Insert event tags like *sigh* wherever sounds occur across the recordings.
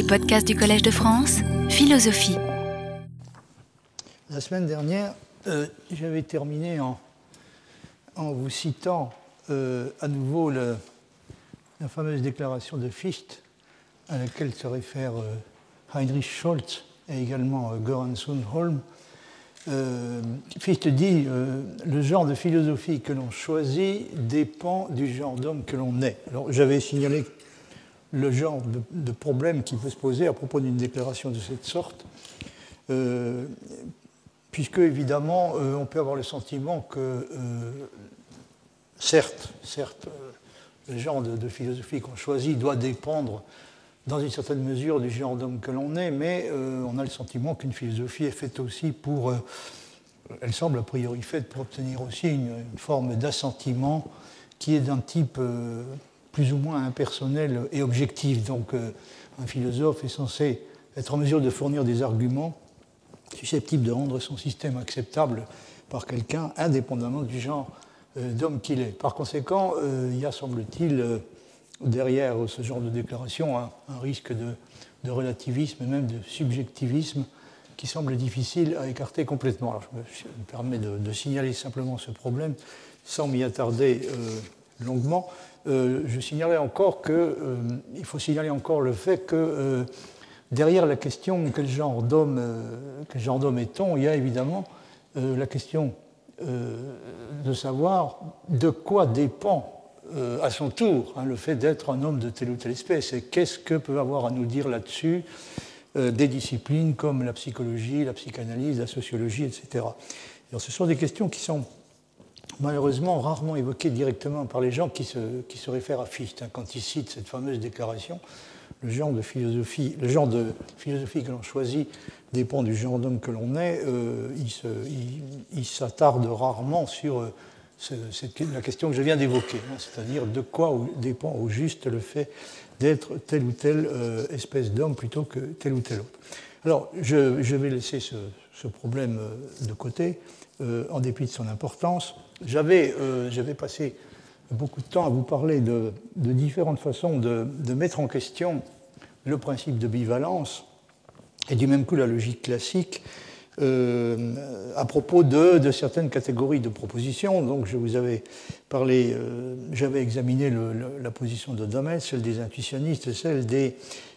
Les podcasts du Collège de France, philosophie. La semaine dernière, euh, j'avais terminé en, en, vous citant euh, à nouveau la fameuse déclaration de Fichte à laquelle se réfère euh, Heinrich Scholz et également Göran Sundholm. Fichte dit le genre de philosophie que l'on choisit dépend du genre d'homme que l'on est. Alors j'avais signalé le genre de, problème qui peut se poser à propos d'une déclaration de cette sorte, euh, puisque évidemment euh, on peut avoir le sentiment que euh, certes, certes, le genre de, philosophie qu'on choisit doit dépendre dans une certaine mesure du genre d'homme que l'on est, mais on a le sentiment qu'une philosophie est faite aussi pour, elle semble a priori faite pour obtenir aussi une, une forme d'assentiment qui est d'un type plus ou moins impersonnel et objectif. Donc euh, un philosophe est censé être en mesure de fournir des arguments susceptibles de rendre son système acceptable par quelqu'un, indépendamment du genre euh, d'homme qu'il est. Par conséquent, euh, il y a, semble-t-il, derrière ce genre de déclaration un, risque de, de, relativisme et même de subjectivisme qui semble difficile à écarter complètement. Alors, je me, permets de, signaler simplement ce problème sans m'y attarder longuement. Euh, je signalais encore que, euh, il faut signaler encore le fait que euh, derrière la question quel genre d'homme quel genre d'homme est-on, il y a évidemment la question de savoir de quoi dépend à son tour hein, le fait d'être un homme de telle ou telle espèce et qu'est-ce que peut avoir à nous dire là-dessus des disciplines comme la psychologie, la psychanalyse, la sociologie, etc. Alors, ce sont des questions qui sont malheureusement rarement évoqué directement par les gens qui se, réfèrent à Fichte. Hein, quand ils citent cette fameuse déclaration, le genre de philosophie, que l'on choisit dépend du genre d'homme que l'on est. Euh, il s'attarde rarement sur euh, la question que je viens d'évoquer, hein, c'est-à-dire de quoi dépend au juste le fait d'être telle ou telle euh, espèce d'homme plutôt que tel ou tel autre. Alors, je, vais laisser ce problème de côté, en dépit de son importance. Euh, j'avais passé beaucoup de temps à vous parler de, différentes façons de, mettre en question le principe de bivalence et du même coup la logique classique euh, à propos de, certaines catégories de propositions. Donc je vous avais parlé, euh, j'avais examiné la position de Domet, celle des intuitionnistes, celle des,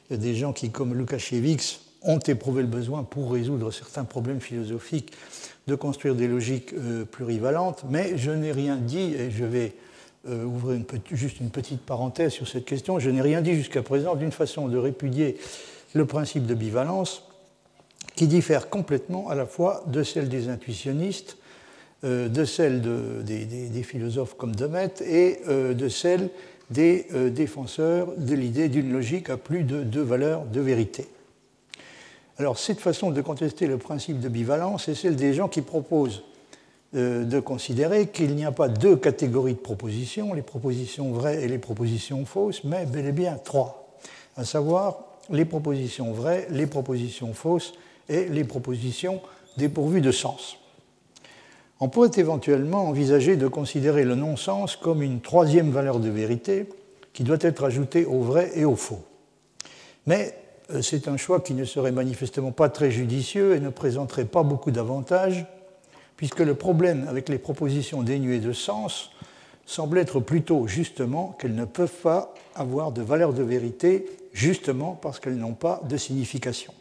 des gens qui, comme Lukasiewicz, ont éprouvé le besoin pour résoudre certains problèmes philosophiques de construire des logiques euh, plurivalentes, mais je n'ai rien dit, et je vais euh, ouvrir juste une petite parenthèse sur cette question, je n'ai rien dit jusqu'à présent d'une façon de répudier le principe de bivalence qui diffère complètement à la fois de celle des intuitionnistes, euh, de celle des, philosophes comme Demet et de celle des défenseurs de l'idée d'une logique à plus de deux valeurs de vérité. Alors cette façon de contester le principe de bivalence est celle des gens qui proposent euh, de considérer qu'il n'y a pas deux catégories de propositions, les propositions vraies et les propositions fausses, mais bel et bien trois, à savoir les propositions vraies, les propositions fausses et les propositions dépourvues de sens. On pourrait éventuellement envisager de considérer le non-sens comme une troisième valeur de vérité qui doit être ajoutée au vrai et au faux. C'est un choix qui ne serait manifestement pas très judicieux et ne présenterait pas beaucoup d'avantages, puisque le problème avec les propositions dénuées de sens semble être plutôt justement qu'elles ne peuvent pas avoir de valeur de vérité, justement parce qu'elles n'ont pas de signification,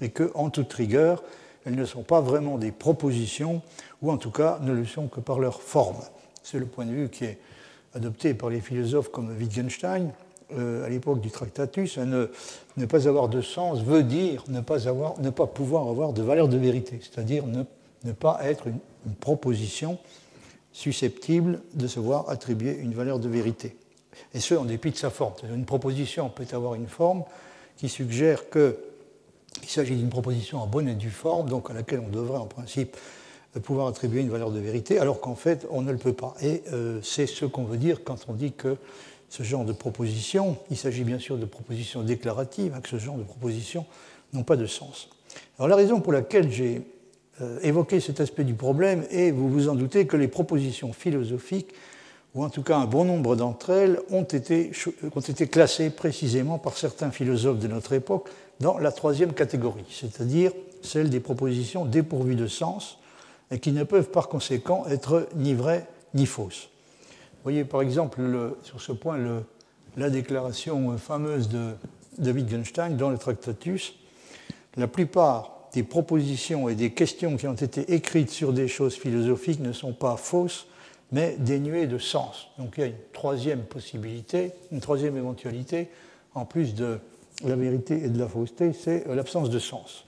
et que, en toute rigueur, elles ne sont pas vraiment des propositions, ou en tout cas ne le sont que par leur forme. C'est le point de vue qui est adopté par les philosophes comme Wittgenstein, euh, à l'époque du Tractatus, ne, ne, pas avoir de sens veut dire ne pas, avoir, ne pas pouvoir avoir de valeur de vérité, c'est-à-dire ne, ne, pas être une, proposition susceptible de se voir attribuer une valeur de vérité. Et ce, en dépit de sa forme. Une proposition peut avoir une forme qui suggère qu'il s'agit d'une proposition en bonne et due forme, donc à laquelle on devrait en principe pouvoir attribuer une valeur de vérité, alors qu'en fait, on ne le peut pas. Et euh, c'est ce qu'on veut dire quand on dit que ce genre de propositions, il s'agit bien sûr de propositions déclaratives, hein, que ce genre de propositions n'ont pas de sens. Alors la raison pour laquelle j'ai euh, évoqué cet aspect du problème est, vous vous en doutez, que les propositions philosophiques ou en tout cas un bon nombre d'entre elles, ont été, ont été classées précisément par certains philosophes de notre époque dans la troisième catégorie, c'est-à-dire celle des propositions dépourvues de sens et qui ne peuvent par conséquent être ni vraies ni fausses. Voyez par exemple sur ce point la déclaration fameuse de, de Wittgenstein dans le Tractatus. La plupart des propositions et des questions qui ont été écrites sur des choses philosophiques ne sont pas fausses, mais dénuées de sens. Donc il y a une troisième possibilité, une troisième éventualité, en plus de la vérité et de la fausseté, c'est l'absence de sens.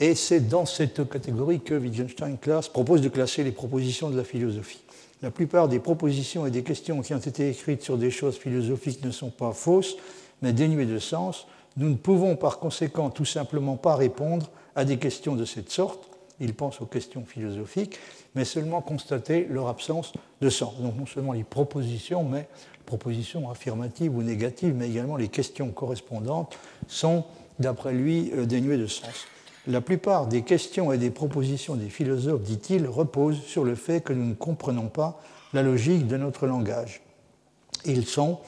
Et c'est dans cette catégorie que Wittgenstein classe, propose de classer les propositions de la philosophie. La plupart des propositions et des questions qui ont été écrites sur des choses philosophiques ne sont pas fausses, mais dénuées de sens. Nous ne pouvons par conséquent tout simplement pas répondre à des questions de cette sorte, il pense aux questions philosophiques, mais seulement constater leur absence de sens. Donc non seulement les propositions, mais propositions affirmatives ou négatives, mais également les questions correspondantes sont, d'après lui, euh, dénuées de sens. La plupart des questions et des propositions des philosophes, dit-il, reposent sur le fait que nous ne comprenons pas la logique de notre langage. Ils sont,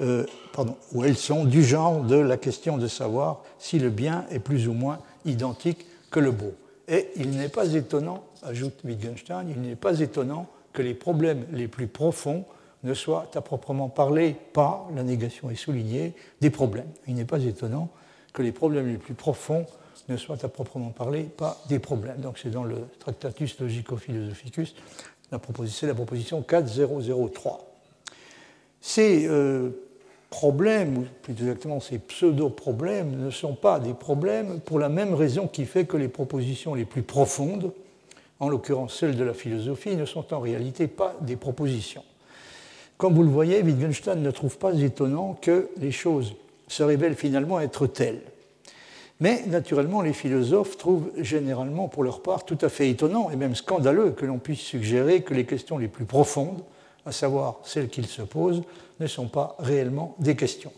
euh, pardon, ou elles sont du genre de la question de savoir si le bien est plus ou moins identique que le beau. Et il n'est pas étonnant, ajoute Wittgenstein, il n'est pas étonnant que les problèmes les plus profonds ne soient à proprement parler pas, la négation est soulignée, des problèmes. Il n'est pas étonnant que les problèmes les plus profonds ne soient à proprement parler pas des problèmes. Donc c'est dans le Tractatus Logico-Philosophicus, c'est la proposition 4003. C'est euh, problèmes, ou plus exactement ces pseudo-problèmes, ne sont pas des problèmes pour la même raison qui fait que les propositions les plus profondes, en l'occurrence celles de la philosophie, ne sont en réalité pas des propositions. Comme vous le voyez, Wittgenstein ne trouve pas étonnant que les choses se révèlent finalement être telles. Mais naturellement, les philosophes trouvent généralement pour leur part tout à fait étonnant et même scandaleux que l'on puisse suggérer que les questions les plus profondes, à savoir celles qu'ils se posent, ne sont pas réellement des questions.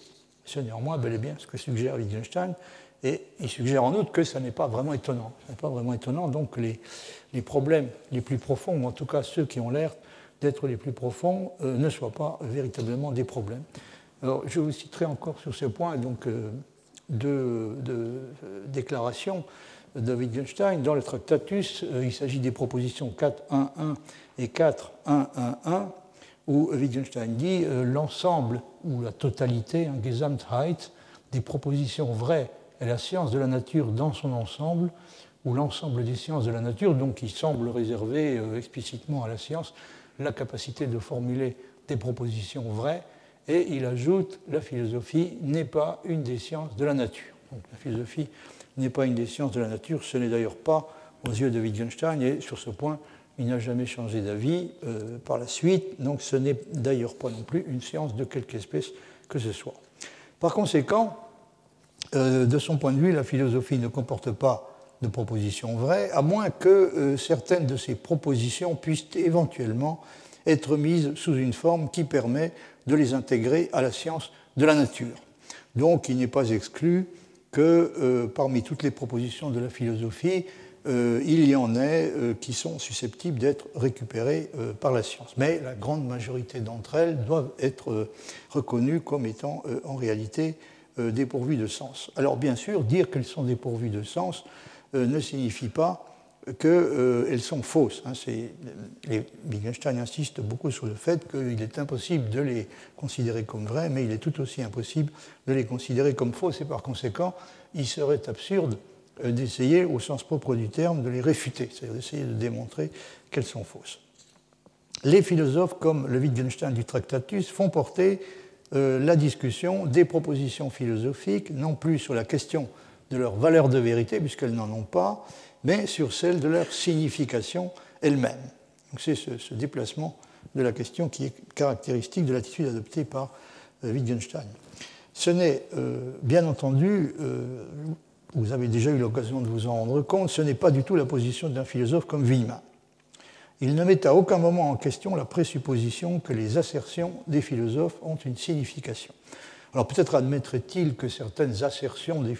C'est néanmoins bel et bien ce que suggère Wittgenstein, et il suggère en outre que ça n'est pas vraiment étonnant. Ce n'est pas vraiment étonnant, donc les, les, problèmes les plus profonds, ou en tout cas ceux qui ont l'air d'être les plus profonds, euh, ne soient pas véritablement des problèmes. Alors, je vous citerai encore sur ce point donc, euh, deux, déclarations de Wittgenstein. Dans le Tractatus, euh, il s'agit des propositions 4.1.1 et 4.1.1.1 où Wittgenstein dit euh, l'ensemble ou la totalité, un Gesamtheit, des propositions vraies est la science de la nature dans son ensemble, ou l'ensemble des sciences de la nature, donc qui semble réserver euh, explicitement à la science la capacité de formuler des propositions vraies, et il ajoute la philosophie n'est pas une des sciences de la nature. Donc la philosophie n'est pas une des sciences de la nature, ce n'est d'ailleurs pas aux yeux de Wittgenstein, et sur ce point, il n'a jamais changé d'avis euh, par la suite, donc ce n'est d'ailleurs pas non plus une science de quelque espèce que ce soit. Par conséquent, euh, de son point de vue, la philosophie ne comporte pas de propositions vraies, à moins que euh, certaines de ces propositions puissent éventuellement être mises sous une forme qui permet de les intégrer à la science de la nature. Donc il n'est pas exclu que parmi toutes les propositions de la philosophie, euh, il y en est euh, qui sont susceptibles d'être récupérées euh, par la science. Mais la grande majorité d'entre elles doivent être reconnues comme étant en réalité dépourvues de sens. Alors bien sûr, dire qu'elles sont dépourvues de sens ne signifie pas qu'elles sont fausses. Hein. Wittgenstein insiste beaucoup sur le fait qu'il est impossible de les considérer comme vraies, mais il est tout aussi impossible de les considérer comme fausses, et par conséquent, il serait absurde euh, d'essayer, au sens propre du terme, de les réfuter, c'est-à-dire d'essayer de démontrer qu'elles sont fausses. Les philosophes, comme le Wittgenstein du Tractatus, font porter euh, la discussion des propositions philosophiques, non plus sur la question de leur valeur de vérité, puisqu'elles n'en ont pas, mais sur celle de leur signification elle-même. C'est ce, déplacement de la question qui est caractéristique de l'attitude adoptée par euh, Wittgenstein. Ce n'est bien entendu vous avez déjà eu l'occasion de vous en rendre compte, ce n'est pas du tout la position d'un philosophe comme Villemin. Il ne met à aucun moment en question la présupposition que les assertions des philosophes ont une signification. Alors peut-être admettrait-il que certaines assertions des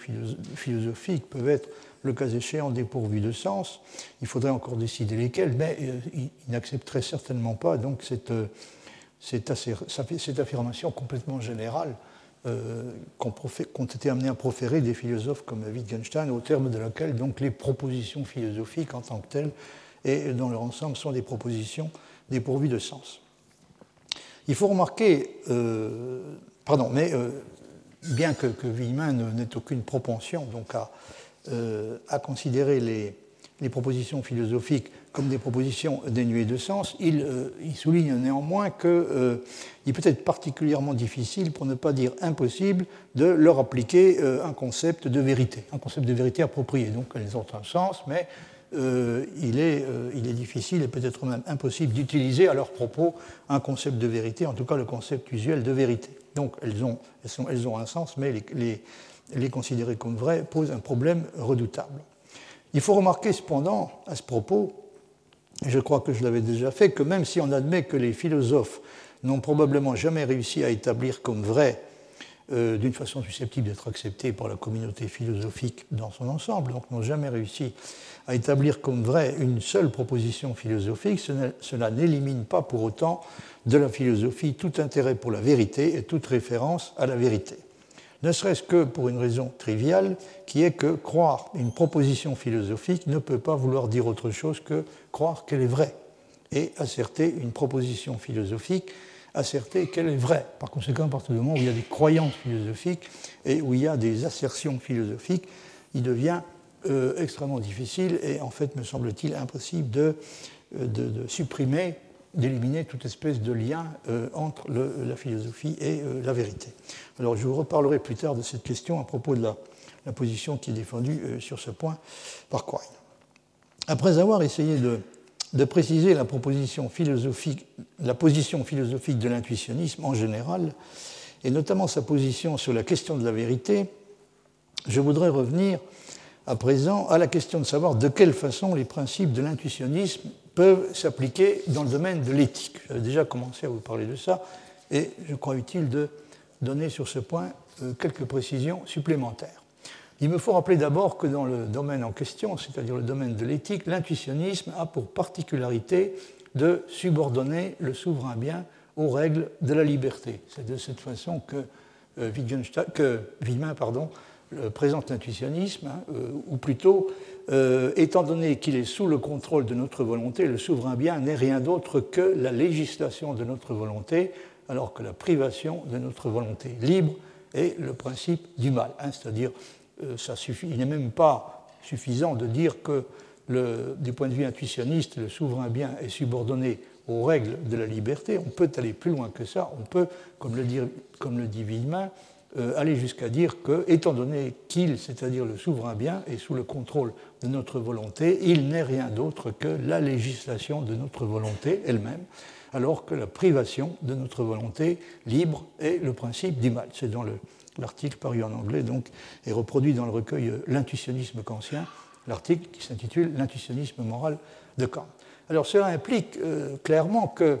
philosophiques peuvent être, le cas échéant, dépourvues de sens. Il faudrait encore décider lesquelles, mais euh, il n'accepterait certainement pas donc cette, euh, affirmation complètement générale euh, qu'ont été amenés à proférer des philosophes comme Wittgenstein, au terme de laquelle donc, les propositions philosophiques en tant que telles et dans leur ensemble sont des propositions dépourvues de sens. Il faut remarquer, pardon, mais bien que, que n'ait aucune propension donc à, à considérer les, propositions philosophiques comme des propositions dénuées de sens, il, euh, souligne néanmoins qu'il euh, peut être particulièrement difficile, pour ne pas dire impossible, de leur appliquer euh, un concept de vérité, un concept de vérité approprié. Donc elles ont un sens, mais il est, il, est, difficile et peut-être même impossible d'utiliser à leur propos un concept de vérité, en tout cas le concept usuel de vérité. Donc elles ont, elles sont, elles ont un sens, mais les, les considérer comme vraies pose un problème redoutable. Il faut remarquer cependant, à ce propos, et je crois que je l'avais déjà fait, que même si on admet que les philosophes n'ont probablement jamais réussi à établir comme vrai, euh, d'une façon susceptible d'être acceptée par la communauté philosophique dans son ensemble, donc n'ont jamais réussi à établir comme vrai une seule proposition philosophique, cela n'élimine pas pour autant de la philosophie tout intérêt pour la vérité et toute référence à la vérité ne serait-ce que pour une raison triviale, qui est que croire une proposition philosophique ne peut pas vouloir dire autre chose que croire qu'elle est vraie. Et asserter une proposition philosophique, asserter qu'elle est vraie. Par conséquent, à partir du moment où il y a des croyances philosophiques et où il y a des assertions philosophiques, il devient euh, extrêmement difficile et en fait, me semble-t-il, impossible de, euh, de supprimer d'éliminer toute espèce de lien euh, entre la philosophie et euh, la vérité. Alors je vous reparlerai plus tard de cette question à propos de la, position qui est défendue euh, sur ce point par Quine. Après avoir essayé de, préciser la, proposition philosophique, la position philosophique de l'intuitionnisme en général, et notamment sa position sur la question de la vérité, je voudrais revenir à présent à la question de savoir de quelle façon les principes de l'intuitionnisme peuvent s'appliquer dans le domaine de l'éthique. J'avais déjà commencé à vous parler de ça et je crois utile de donner sur ce point euh, quelques précisions supplémentaires. Il me faut rappeler d'abord que dans le domaine en question, c'est-à-dire le domaine de l'éthique, l'intuitionnisme a pour particularité de subordonner le souverain bien aux règles de la liberté. C'est de cette façon que, euh, que pardon, présente l'intuitionnisme, hein, euh, ou plutôt euh, étant donné qu'il est sous le contrôle de notre volonté, le souverain bien n'est rien d'autre que la législation de notre volonté, alors que la privation de notre volonté libre est le principe du mal. Hein. C'est-à-dire, euh, il n'est même pas suffisant de dire que, du point de vue intuitionniste, le souverain bien est subordonné aux règles de la liberté. On peut aller plus loin que ça. On peut, comme le dit, comme euh, aller jusqu'à dire que, étant donné qu'il, c'est-à-dire le souverain bien, est sous le contrôle de notre volonté, il n'est rien d'autre que la législation de notre volonté elle-même, alors que la privation de notre volonté libre est le principe du mal. C'est dans l'article paru en anglais, donc, et reproduit dans le recueil L'intuitionnisme kantien, l'article qui s'intitule L'intuitionnisme moral de Kant. Alors cela implique euh, clairement que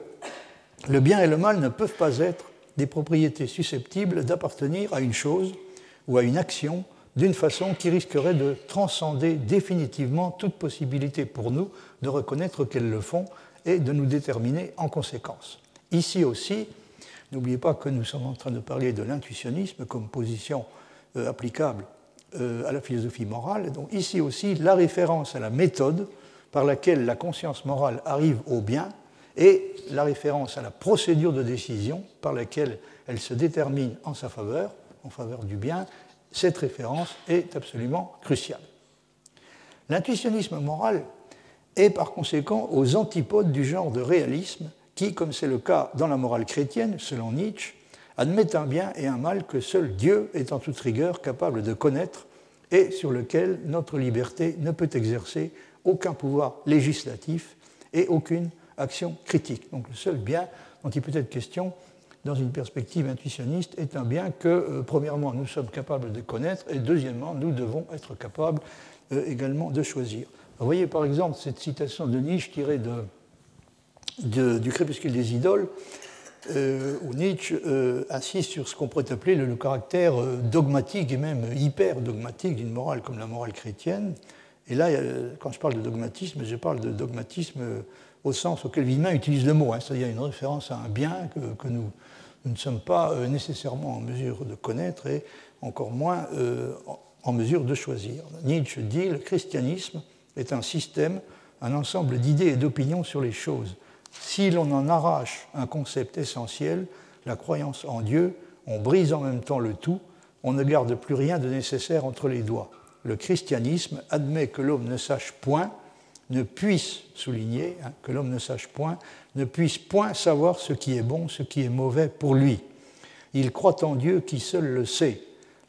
le bien et le mal ne peuvent pas être des propriétés susceptibles d'appartenir à une chose ou à une action d'une façon qui risquerait de transcender définitivement toute possibilité pour nous de reconnaître qu'elles le font et de nous déterminer en conséquence. Ici aussi, n'oubliez pas que nous sommes en train de parler de l'intuitionnisme comme position euh, applicable euh, à la philosophie morale. Donc ici aussi, la référence à la méthode par laquelle la conscience morale arrive au bien et la référence à la procédure de décision par laquelle elle se détermine en sa faveur, en faveur du bien, cette référence est absolument cruciale. L'intuitionnisme moral est par conséquent aux antipodes du genre de réalisme qui, comme c'est le cas dans la morale chrétienne, selon Nietzsche, admet un bien et un mal que seul Dieu est en toute rigueur capable de connaître et sur lequel notre liberté ne peut exercer aucun pouvoir législatif et aucune action critique. Donc le seul bien dont il peut être question dans une perspective intuitionniste est un bien que, euh, premièrement, nous sommes capables de connaître et, deuxièmement, nous devons être capables euh, également de choisir. Vous voyez par exemple cette citation de Nietzsche tirée de, du Crépuscule des idoles, euh, où Nietzsche insiste sur ce qu'on pourrait appeler le, le caractère dogmatique et même hyper dogmatique d'une morale comme la morale chrétienne. Et là, quand je parle de dogmatisme, je parle de dogmatisme au sens auquel Villemin utilise le mot, hein, c'est-à-dire une référence à un bien que, nous, ne sommes pas euh, nécessairement en mesure de connaître et encore moins euh, en mesure de choisir. Nietzsche dit le christianisme est un système, un ensemble d'idées et d'opinions sur les choses. Si l'on en arrache un concept essentiel, la croyance en Dieu, on brise en même temps le tout, on ne garde plus rien de nécessaire entre les doigts. Le christianisme admet que l'homme ne sache point, ne puisse souligner, hein, que l'homme ne sache point, ne puisse point savoir ce qui est bon, ce qui est mauvais pour lui. Il croit en Dieu qui seul le sait.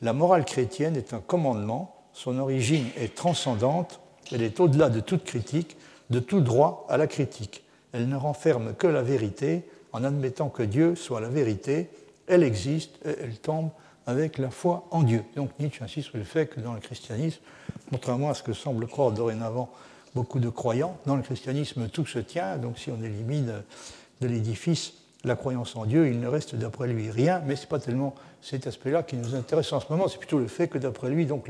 La morale chrétienne est un commandement, son origine est transcendante, elle est au-delà de toute critique, de tout droit à la critique. Elle ne renferme que la vérité, en admettant que Dieu soit la vérité, elle existe et elle tombe avec la foi en Dieu. Donc Nietzsche insiste sur le fait que dans le christianisme, contrairement à ce que semblent croire dorénavant beaucoup de croyants, dans le christianisme tout se tient, donc si on élimine de l'édifice la croyance en Dieu, il ne reste d'après lui rien, mais ce n'est pas tellement cet aspect-là qui nous intéresse en ce moment, c'est plutôt le fait que d'après lui, donc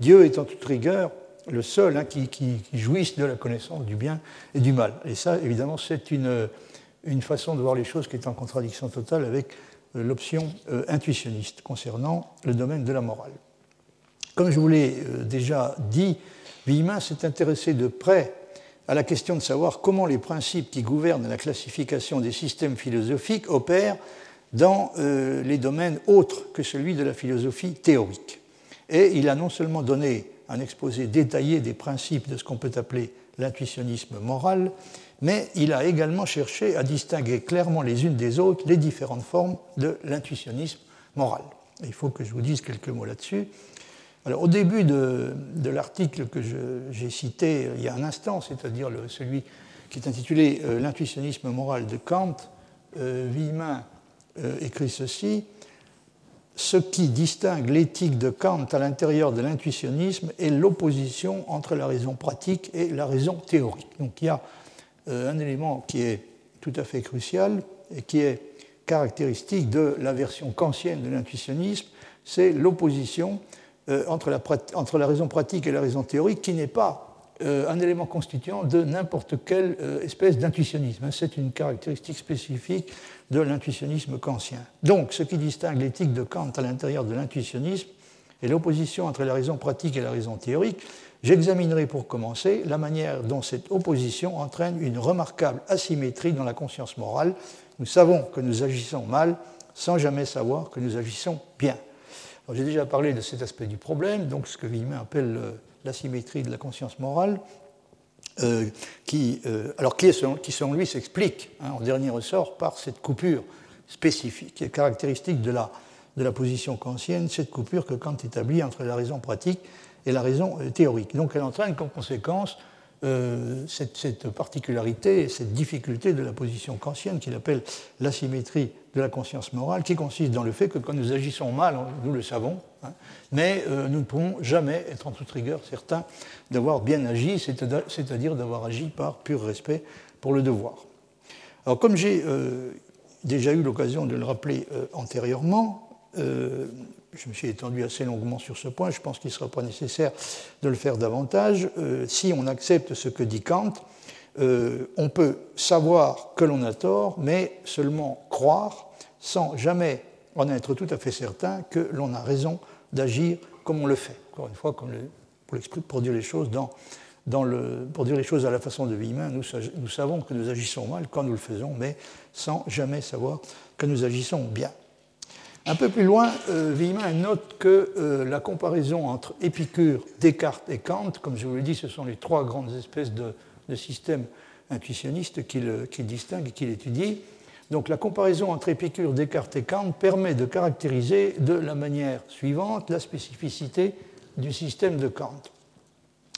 Dieu est en toute rigueur le seul hein, qui, jouisse de la connaissance du bien et du mal. Et ça, évidemment, c'est une, une façon de voir les choses qui est en contradiction totale avec euh, l'option euh, intuitionniste concernant le domaine de la morale. Comme je vous l'ai euh, déjà dit, Villemin s'est intéressé de près à la question de savoir comment les principes qui gouvernent la classification des systèmes philosophiques opèrent dans les domaines autres que celui de la philosophie théorique. Et il a non seulement donné un exposé détaillé des principes de ce qu'on peut appeler l'intuitionnisme moral, mais il a également cherché à distinguer clairement les unes des autres les différentes formes de l'intuitionnisme moral. il faut que je vous dise quelques mots là-dessus. Alors, au début de, l'article que j'ai cité il y a un instant, c'est-à-dire celui qui est intitulé euh, L'intuitionnisme moral de Kant, euh, euh, écrit ceci ce qui distingue l'éthique de Kant à l'intérieur de l'intuitionnisme est l'opposition entre la raison pratique et la raison théorique. Donc il y a euh, un élément qui est tout à fait crucial et qui est caractéristique de la version kantienne de l'intuitionnisme, c'est l'opposition euh, entre la, raison pratique et la raison théorique qui n'est pas euh, un élément constituant de n'importe quelle espèce d'intuitionnisme. C'est une caractéristique spécifique de l'intuitionnisme kantien. Donc, ce qui distingue l'éthique de Kant à l'intérieur de l'intuitionnisme est l'opposition entre la raison pratique et la raison théorique. J'examinerai pour commencer la manière dont cette opposition entraîne une remarquable asymétrie dans la conscience morale. Nous savons que nous agissons mal sans jamais savoir que nous agissons bien. J'ai déjà parlé de cet aspect du problème, donc ce que Villemin appelle l'asymétrie de la conscience morale. Euh, qui, euh, alors qui, selon, lui s'explique hein, en dernier ressort par cette coupure spécifique, qui est caractéristique de la, position kantienne, cette coupure que Kant établit entre la raison pratique et la raison euh, théorique. Donc elle entraîne comme conséquence cette, cette, particularité et cette difficulté de la position kantienne qu'il appelle l'asymétrie de la conscience morale, qui consiste dans le fait que quand nous agissons mal, nous le savons, hein, mais euh, nous ne pouvons jamais être en toute rigueur certains d'avoir bien agi, c'est-à-dire d'avoir agi par pur respect pour le devoir. Alors comme j'ai euh, déjà eu l'occasion de le rappeler euh, antérieurement, je me suis étendu assez longuement sur ce point, je pense qu'il ne sera pas nécessaire de le faire davantage. si on accepte ce que dit Kant, on peut savoir que l'on a tort, mais seulement croire sans jamais en être tout à fait certain que l'on a raison d'agir comme on le fait. Encore une fois, pour dire les choses à la façon de Villemin, nous, nous, savons que nous agissons mal quand nous le faisons, mais sans jamais savoir que nous agissons bien. Un peu plus loin, euh, note que euh, la comparaison entre Épicure, Descartes et Kant, comme je vous l'ai dit, ce sont les trois grandes espèces de, systèmes intuitionnistes qu'il qu distingue et qu'il étudie. Donc la comparaison entre Épicure, Descartes et Kant permet de caractériser de la manière suivante la spécificité du système de Kant.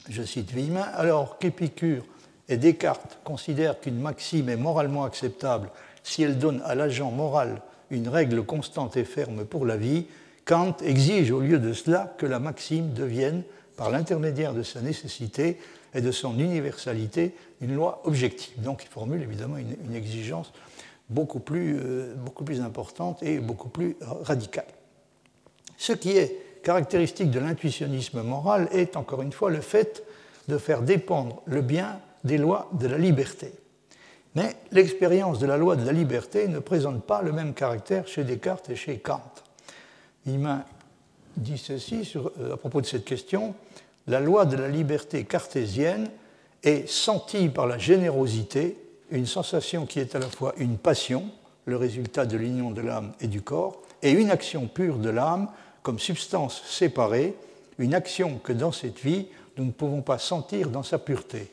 Je cite Villemin, alors qu'Épicure et Descartes considèrent qu'une maxime est moralement acceptable si elle donne à l'agent moral une règle constante et ferme pour la vie, Kant exige au lieu de cela que la maxime devienne, par l'intermédiaire de sa nécessité et de son universalité, une loi objective. Donc il formule évidemment une, exigence beaucoup plus, euh, beaucoup plus importante et beaucoup plus radicale. Ce qui est caractéristique de l'intuitionnisme moral est, encore une fois, le fait de faire dépendre le bien des lois de la liberté. Mais l'expérience de la loi de la liberté ne présente pas le même caractère chez Descartes et chez Kant. Humain dit ceci euh, à propos de cette question la loi de la liberté cartésienne est sentie par la générosité, une sensation qui est à la fois une passion, le résultat de l'union de l'âme et du corps, et une action pure de l'âme comme substance séparée, une action que dans cette vie nous ne pouvons pas sentir dans sa pureté.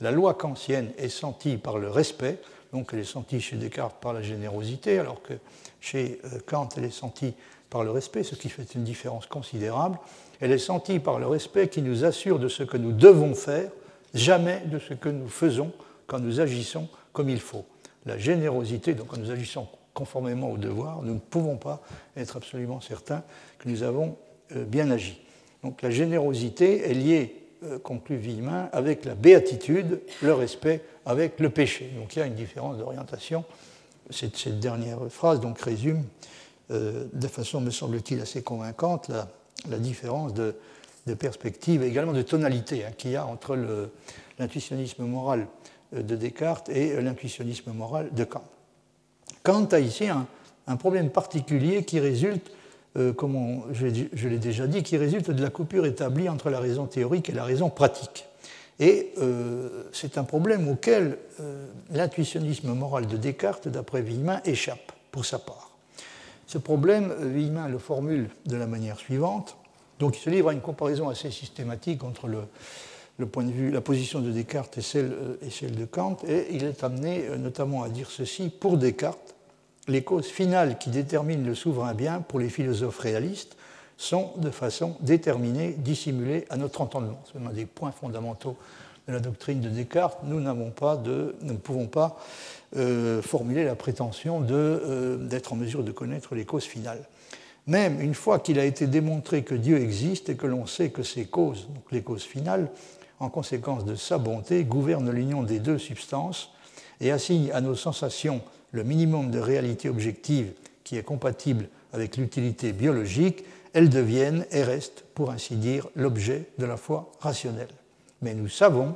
La loi kantienne est sentie par le respect, donc elle est sentie chez Descartes par la générosité, alors que chez euh, Kant elle est sentie par le respect, ce qui fait une différence considérable. Elle est sentie par le respect qui nous assure de ce que nous devons faire, jamais de ce que nous faisons quand nous agissons comme il faut. La générosité, donc quand nous agissons conformément au devoir, nous ne pouvons pas être absolument certains que nous avons euh, bien agi. Donc la générosité est liée, euh, conclut Villemin, avec la béatitude, le respect avec le péché. Donc il y a une différence d'orientation. Cette, dernière phrase donc résume euh, de façon, me semble-t-il, assez convaincante la, différence de, perspective et également de tonalité hein, qu'il y a entre l'intuitionnisme moral de Descartes et l'intuitionnisme moral de Kant. Kant a ici un, problème particulier qui résulte, euh, comme je, l'ai déjà dit, qui résulte de la coupure établie entre la raison théorique et la raison pratique. Et euh, c'est un problème auquel euh, l'intuitionnisme moral de Descartes, d'après Villemin, échappe pour sa part. Ce problème, Villemin le formule de la manière suivante. Donc il se livre à une comparaison assez systématique entre le, point de vue, la position de Descartes et celle, et celle, de Kant, et il est amené notamment à dire ceci pour Descartes les causes finales qui déterminent le souverain bien pour les philosophes réalistes sont de façon déterminée, dissimulées à notre entendement. C'est un des points fondamentaux de la doctrine de Descartes. Nous, pas de, nous ne pouvons pas euh, formuler la prétention euh, d'être en mesure de connaître les causes finales. Même une fois qu'il a été démontré que Dieu existe et que l'on sait que ces causes, les causes finales, en conséquence de sa bonté, gouvernent l'union des deux substances et assignent à nos sensations le minimum de réalité objective qui est compatible avec l'utilité biologique, elles deviennent et restent, pour ainsi dire, l'objet de la foi rationnelle. Mais nous savons,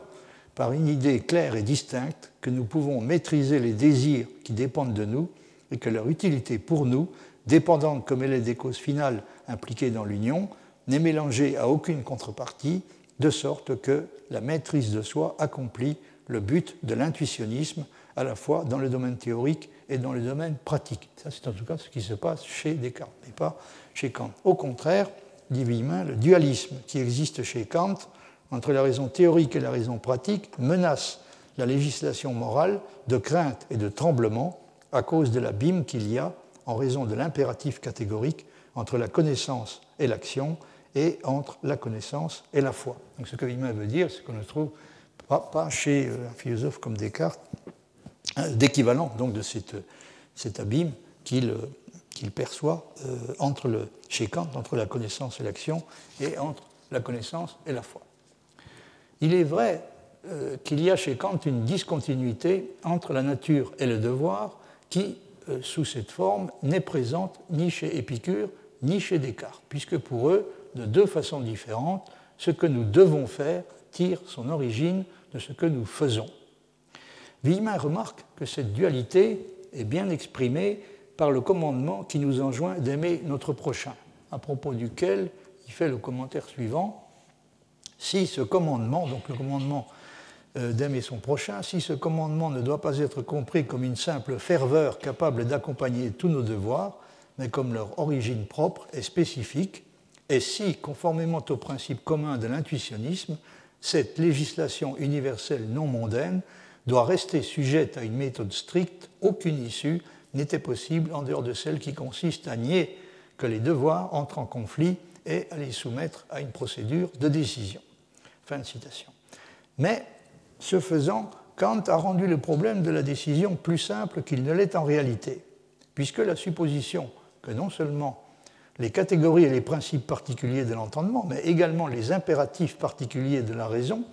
par une idée claire et distincte, que nous pouvons maîtriser les désirs qui dépendent de nous et que leur utilité pour nous, dépendante comme elle est des causes finales impliquées dans l'union, n'est mélangée à aucune contrepartie, de sorte que la maîtrise de soi accomplit le but de l'intuitionnisme à la fois dans le domaine théorique et dans le domaine pratique. Ça, c'est en tout cas ce qui se passe chez Descartes, mais pas chez Kant. Au contraire, dit Villemin, le dualisme qui existe chez Kant entre la raison théorique et la raison pratique menace la législation morale de crainte et de tremblement à cause de l'abîme qu'il y a en raison de l'impératif catégorique entre la connaissance et l'action et entre la connaissance et la foi. Donc ce que Villemin veut dire, c'est qu'on ne trouve pas, chez euh, un philosophe comme Descartes d'équivalent donc de cet abîme qu'il perçoit euh, entre chez Kant entre la connaissance et l'action et entre la connaissance et la foi. Il est vrai euh, qu'il y a chez Kant une discontinuité entre la nature et le devoir qui, euh, sous cette forme, n'est présente ni chez Épicure ni chez Descartes, puisque pour eux, de deux façons différentes, ce que nous devons faire tire son origine de ce que nous faisons. Villemin remarque que cette dualité est bien exprimée par le commandement qui nous enjoint d'aimer notre prochain, à propos duquel il fait le commentaire suivant. Si ce commandement, donc le commandement euh, d'aimer son prochain, si ce commandement ne doit pas être compris comme une simple ferveur capable d'accompagner tous nos devoirs, mais comme leur origine propre et spécifique, et si, conformément au principe commun de l'intuitionnisme, cette législation universelle non mondaine doit rester sujette à une méthode stricte, aucune issue n'était possible en dehors de celle qui consiste à nier que les devoirs entrent en conflit et à les soumettre à une procédure de décision. Fin de citation. Mais, ce faisant, Kant a rendu le problème de la décision plus simple qu'il ne l'est en réalité, puisque la supposition que non seulement les catégories et les principes particuliers de l'entendement, mais également les impératifs particuliers de la raison,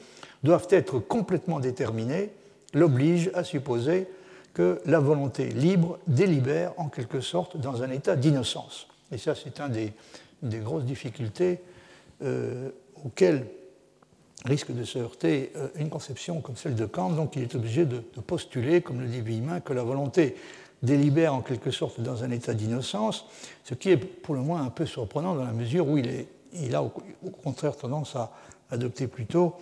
doivent être complètement déterminés l'oblige à supposer que la volonté libre délibère en quelque sorte dans un état d'innocence. Et ça, c'est une des, grosses difficultés euh, auxquelles risque de se heurter à une conception comme celle de Kant, donc il est obligé de, postuler, comme le dit Villemin, que la volonté délibère en quelque sorte dans un état d'innocence, ce qui est pour le moins un peu surprenant dans la mesure où il a au, contraire tendance à adopter plutôt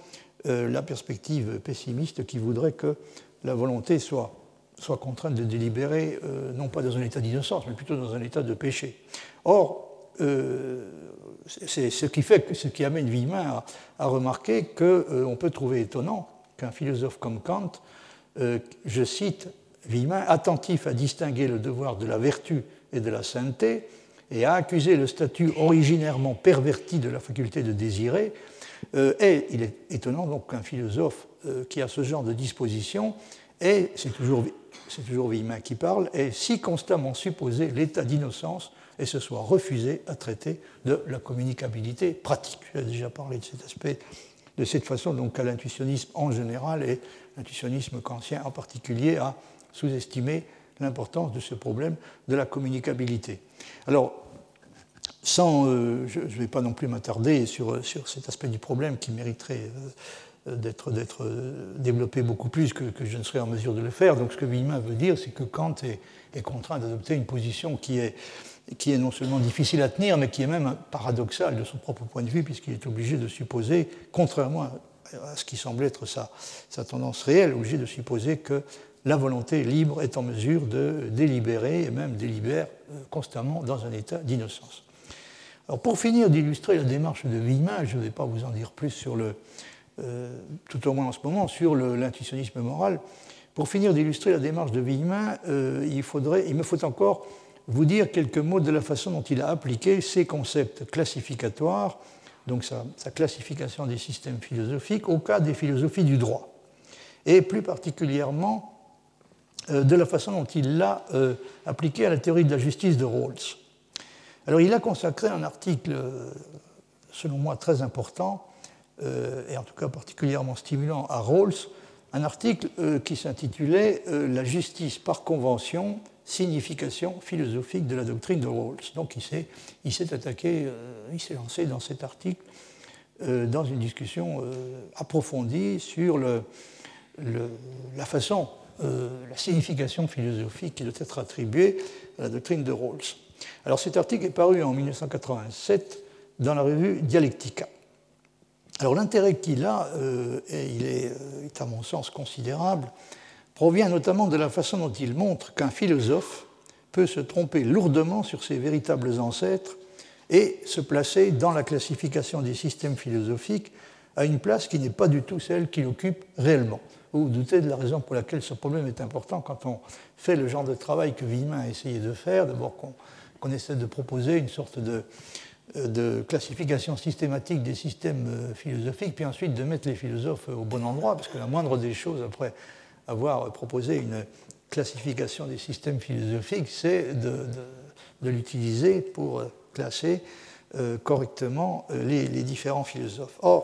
euh, la perspective pessimiste qui voudrait que la volonté soit, contrainte de délibérer, euh, non pas dans un état d'innocence, mais plutôt dans un état de péché. Or, euh, c'est ce qui, fait, ce qui amène Villemin à, remarquer qu'on peut trouver étonnant qu'un philosophe comme Kant, je cite Villemin, attentif à distinguer le devoir de la vertu et de la sainteté, et à accuser le statut originairement perverti de la faculté de désirer, euh, et il est étonnant donc qu'un philosophe euh, qui a ce genre de disposition, et c'est toujours, toujours Villemin qui parle, ait si constamment supposé l'état d'innocence et se soit refusé à traiter de la communicabilité pratique. J'ai déjà parlé de cet aspect de cette façon, donc à l'intuitionnisme en général et l'intuitionnisme kantien en particulier a sous-estimé l'importance de ce problème de la communicabilité. Alors, sans, euh, je ne vais pas non plus m'attarder sur, sur, cet aspect du problème qui mériterait euh, d'être développé beaucoup plus que, je ne serais en mesure de le faire. Donc ce que Villemin veut dire, c'est que Kant est, est contraint d'adopter une position qui est, qui est non seulement difficile à tenir, mais qui est même paradoxale de son propre point de vue, puisqu'il est obligé de supposer, contrairement à ce qui semble être sa, sa tendance réelle, obligé de supposer que la volonté libre est en mesure de délibérer, et même délibère euh, constamment dans un état d'innocence. Pour finir d'illustrer la démarche de Villemin, je ne vais pas vous en dire plus sur le, euh, tout au moins en ce moment, sur l'intuitionnisme moral. Pour finir d'illustrer la démarche de Villemin, euh, il, me faut encore vous dire quelques mots de la façon dont il a appliqué ces concepts classificatoires, donc sa, classification des systèmes philosophiques, au cas des philosophies du droit, et plus particulièrement de la façon dont il l'a appliqué à la théorie de la justice de Rawls. Alors il a consacré un article, euh, selon moi, très important, euh, et en tout cas particulièrement stimulant à Rawls, un article euh, qui s'intitulait La justice par convention, signification philosophique de la doctrine de Rawls. Donc il s'est attaqué, il s'est lancé dans cet article dans une discussion approfondie sur la façon, la signification philosophique qui doit être attribuée à la doctrine de Rawls. Alors cet article est paru en 1987 dans la revue Dialectica. Alors l'intérêt qu'il a, euh, et il euh, est, à mon sens considérable, provient notamment de la façon dont il montre qu'un philosophe peut se tromper lourdement sur ses véritables ancêtres et se placer dans la classification des systèmes philosophiques à une place qui n'est pas du tout celle qu'il occupe réellement. Vous doutez de la raison pour laquelle ce problème est important quand on fait le genre de travail que Villemin a essayé de faire. D'abord qu'on on essaie de proposer une sorte de, classification systématique des systèmes euh, philosophiques, puis ensuite de mettre les philosophes au bon endroit, parce que la moindre des choses, après avoir proposé une classification des systèmes philosophiques, c'est de, l'utiliser pour classer euh, correctement euh, les, différents philosophes. Euh,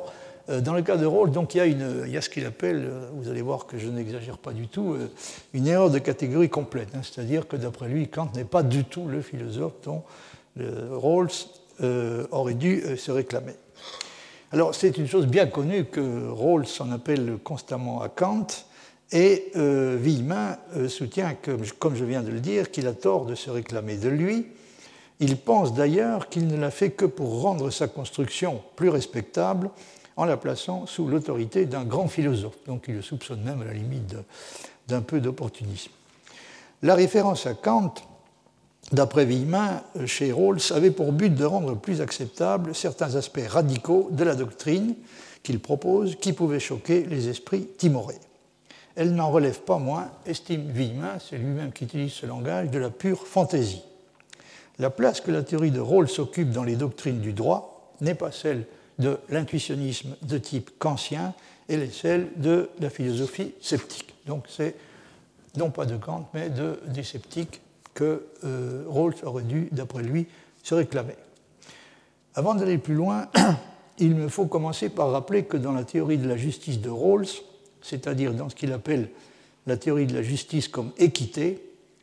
dans le cas de Rawls, donc, il, y a ce qu'il appelle, euh, vous allez voir que je n'exagère pas du tout, euh, une erreur de catégorie complète. Hein. C'est-à-dire que d'après lui, Kant n'est pas du tout le philosophe dont Rawls aurait dû se réclamer. Alors c'est une chose bien connue que Rawls en appelle constamment à Kant, et Villemin soutient, que, comme je viens de le dire, qu'il a tort de se réclamer de lui. Il pense d'ailleurs qu'il ne l'a fait que pour rendre sa construction plus respectable en la plaçant sous l'autorité d'un grand philosophe. Donc il le soupçonne même à la limite d'un peu d'opportunisme. La référence à Kant, d'après Villemin, chez Rawls, avait pour but de rendre plus acceptables certains aspects radicaux de la doctrine qu'il propose qui pouvaient choquer les esprits timorés. Elle n'en relève pas moins, estime Villemin, c'est lui-même qui utilise ce langage, de la pure fantaisie. La place que la théorie de Rawls occupe dans les doctrines du droit n'est pas celle de l'intuitionnisme de type kantien et celle de la philosophie sceptique. Donc c'est non pas de Kant, mais de, des sceptiques que euh, Rawls aurait dû, d'après lui, se réclamer. Avant d'aller plus loin, *clears throat* il me faut commencer par rappeler que dans la théorie de la justice de Rawls, c'est-à-dire dans ce qu'il appelle la théorie de la justice comme équité,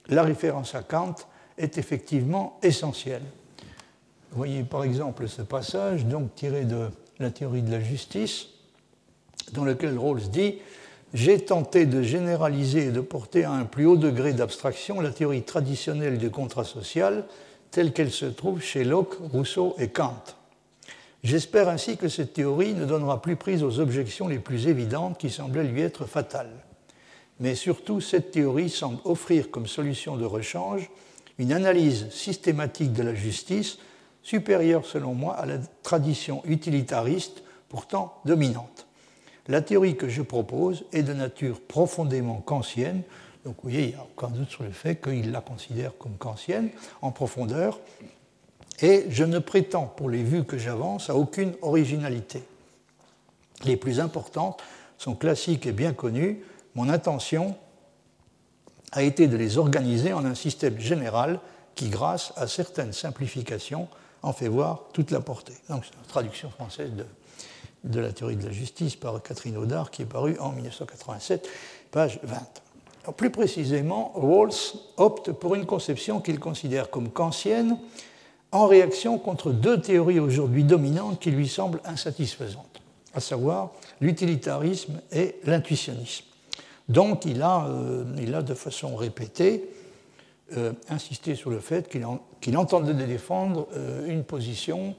la référence à Kant est effectivement essentielle. Voyez par exemple ce passage, donc tiré de la théorie de la justice, dans lequel Rawls dit J'ai tenté de généraliser et de porter à un plus haut degré d'abstraction la théorie traditionnelle du contrat social telle qu'elle se trouve chez Locke, Rousseau et Kant. J'espère ainsi que cette théorie ne donnera plus prise aux objections les plus évidentes qui semblaient lui être fatales. Mais surtout, cette théorie semble offrir comme solution de rechange une analyse systématique de la justice supérieure, selon moi, à la tradition utilitariste pourtant dominante. La théorie que je propose est de nature profondément kantienne, donc vous voyez, il n'y a aucun doute sur le fait qu'il la considère comme kantienne en profondeur, et je ne prétends, pour les vues que j'avance, à aucune originalité. Les plus importantes sont classiques et bien connues. Mon intention a été de les organiser en un système général qui, grâce à certaines simplifications, en fait voir toute la portée. Donc, c'est une traduction française de, la théorie de la justice par Catherine Audard qui est parue en 1987, page 20. plus précisément, Rawls opte pour une conception qu'il considère comme kantienne en réaction contre deux théories aujourd'hui dominantes qui lui semblent insatisfaisantes, à savoir l'utilitarisme et l'intuitionnisme. Donc il a, euh, il a, de façon répétée euh, insisté sur le fait qu'il entendait défendre euh, une position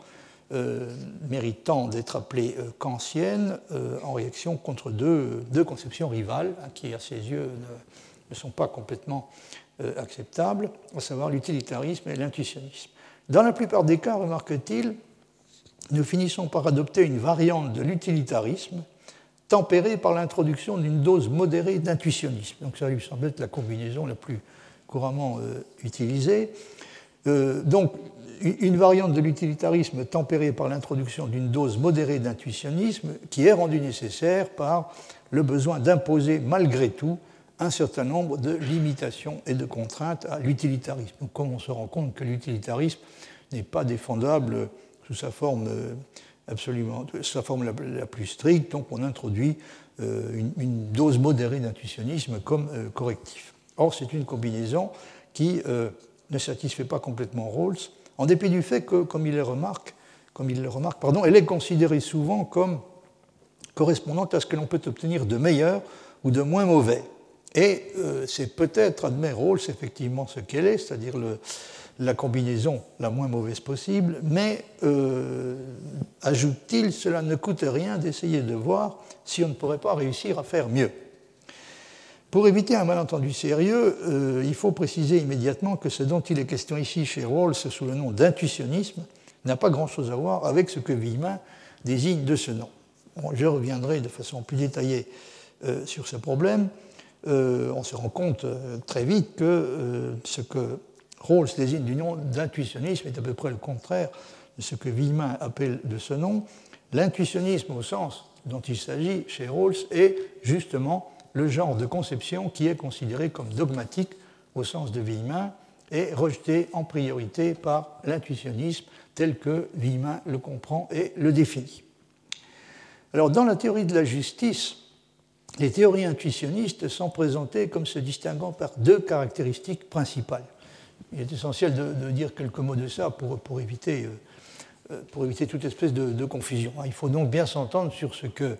méritant d'être appelée kantienne en réaction contre deux, deux conceptions rivales hein, qui, à ses yeux, ne, ne sont pas complètement acceptables, à savoir l'utilitarisme et l'intuitionnisme. Dans la plupart des cas, remarque-t-il, nous finissons par adopter une variante de l'utilitarisme tempérée par l'introduction d'une dose modérée d'intuitionnisme. Donc ça lui semble être la combinaison la plus couramment euh, utilisée. Euh, donc une variante de l'utilitarisme tempérée par l'introduction d'une dose modérée d'intuitionnisme qui est rendue nécessaire par le besoin d'imposer malgré tout un certain nombre de limitations et de contraintes à l'utilitarisme. Donc, comme on se rend compte que l'utilitarisme n'est pas défendable sous sa forme euh, absolument, sa forme la, plus stricte, donc on introduit une, dose modérée d'intuitionnisme comme correctif. Or, c'est une combinaison qui ne satisfait pas complètement Rawls, en dépit du fait que, comme il le remarque, comme il le remarque pardon, elle est considérée souvent comme correspondant à ce que l'on peut obtenir de meilleur ou de moins mauvais. Et euh, c'est peut-être, admet Rawls, effectivement ce qu'elle est, c'est-à-dire la combinaison la moins mauvaise possible, mais, euh, ajoute-t-il, cela ne coûte rien d'essayer de voir si on ne pourrait pas réussir à faire mieux. Pour éviter un malentendu sérieux, euh, il faut préciser immédiatement que ce dont il est question ici chez Rawls sous le nom d'intuitionnisme n'a pas grand-chose à voir avec ce que Villemin désigne de ce nom. je reviendrai de façon plus détaillée sur ce problème. Euh, on se rend compte euh, très vite que euh, ce que Rawls désigne du nom d'intuitionnisme est à peu près le contraire de ce que Villemin appelle de ce nom. L'intuitionnisme au sens dont il s'agit chez Rawls est justement le genre de conception qui est considéré comme dogmatique au sens de Villemin et rejeté en priorité par l'intuitionnisme tel que Villemin le comprend et le définit. Alors dans la théorie de la justice, les théories intuitionnistes sont présentées comme se distinguant par deux caractéristiques principales. Il est essentiel de, dire quelques mots de ça pour, éviter, euh, euh, pour éviter, toute espèce de, confusion. Il faut donc bien s'entendre sur ce que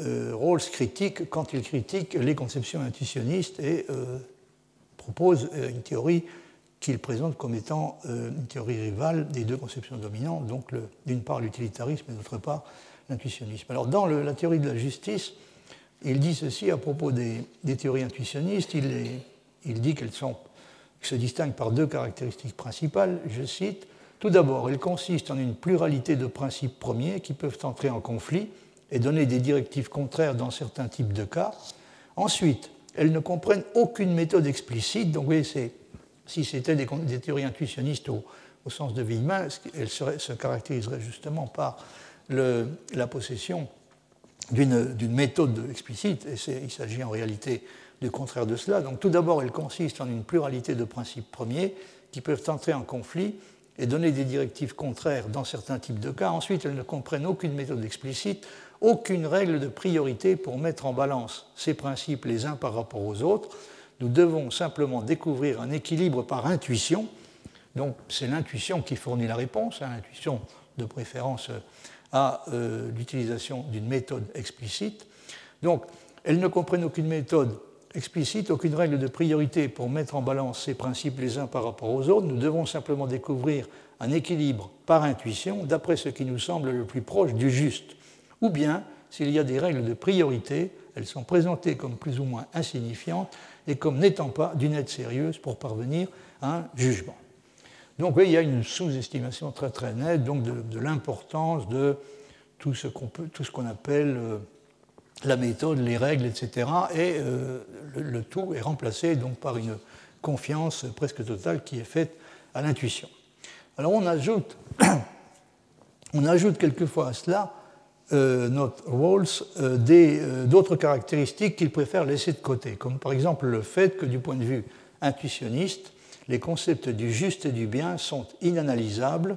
euh, Rawls critique quand il critique les conceptions intuitionnistes et propose une théorie qu'il présente comme étant une théorie rivale des deux conceptions dominantes, donc d'une part l'utilitarisme et d'autre part l'intuitionnisme. Alors dans la théorie de la justice, il dit ceci à propos des, théories intuitionnistes. Il, dit qu'elles se distinguent par deux caractéristiques principales. Je cite Tout d'abord, elles consistent en une pluralité de principes premiers qui peuvent entrer en conflit et donner des directives contraires dans certains types de cas. Ensuite, elles ne comprennent aucune méthode explicite. Donc, voyez, si c'était des, théories intuitionnistes au, sens de Villemin, elles se caractériseraient justement par la possession d'une méthode explicite, et il s'agit en réalité du contraire de cela. Donc tout d'abord, elle consiste en une pluralité de principes premiers qui peuvent entrer en conflit et donner des directives contraires dans certains types de cas. Ensuite, elles ne comprennent aucune méthode explicite, aucune règle de priorité pour mettre en balance ces principes les uns par rapport aux autres. Nous devons simplement découvrir un équilibre par intuition. Donc c'est l'intuition qui fournit la réponse, hein, l'intuition de préférence à l'utilisation d'une méthode explicite. Donc, elles ne comprennent aucune méthode explicite, aucune règle de priorité pour mettre en balance ces principes les uns par rapport aux autres. Nous devons simplement découvrir un équilibre par intuition d'après ce qui nous semble le plus proche du juste. Ou bien, s'il y a des règles de priorité, elles sont présentées comme plus ou moins insignifiantes et comme n'étant pas d'une aide sérieuse pour parvenir à un jugement. Donc il y a une sous-estimation très très nette donc de, l'importance de tout ce qu'on appelle euh, la méthode, les règles, etc. Et euh, le, tout est remplacé donc par une confiance presque totale qui est faite à l'intuition. Alors on ajoute, *coughs* on ajoute quelquefois à cela, euh, notre Rawls, euh, d'autres caractéristiques qu'il préfère laisser de côté, comme par exemple le fait que du point de vue intuitionniste, les concepts du juste et du bien sont inanalysables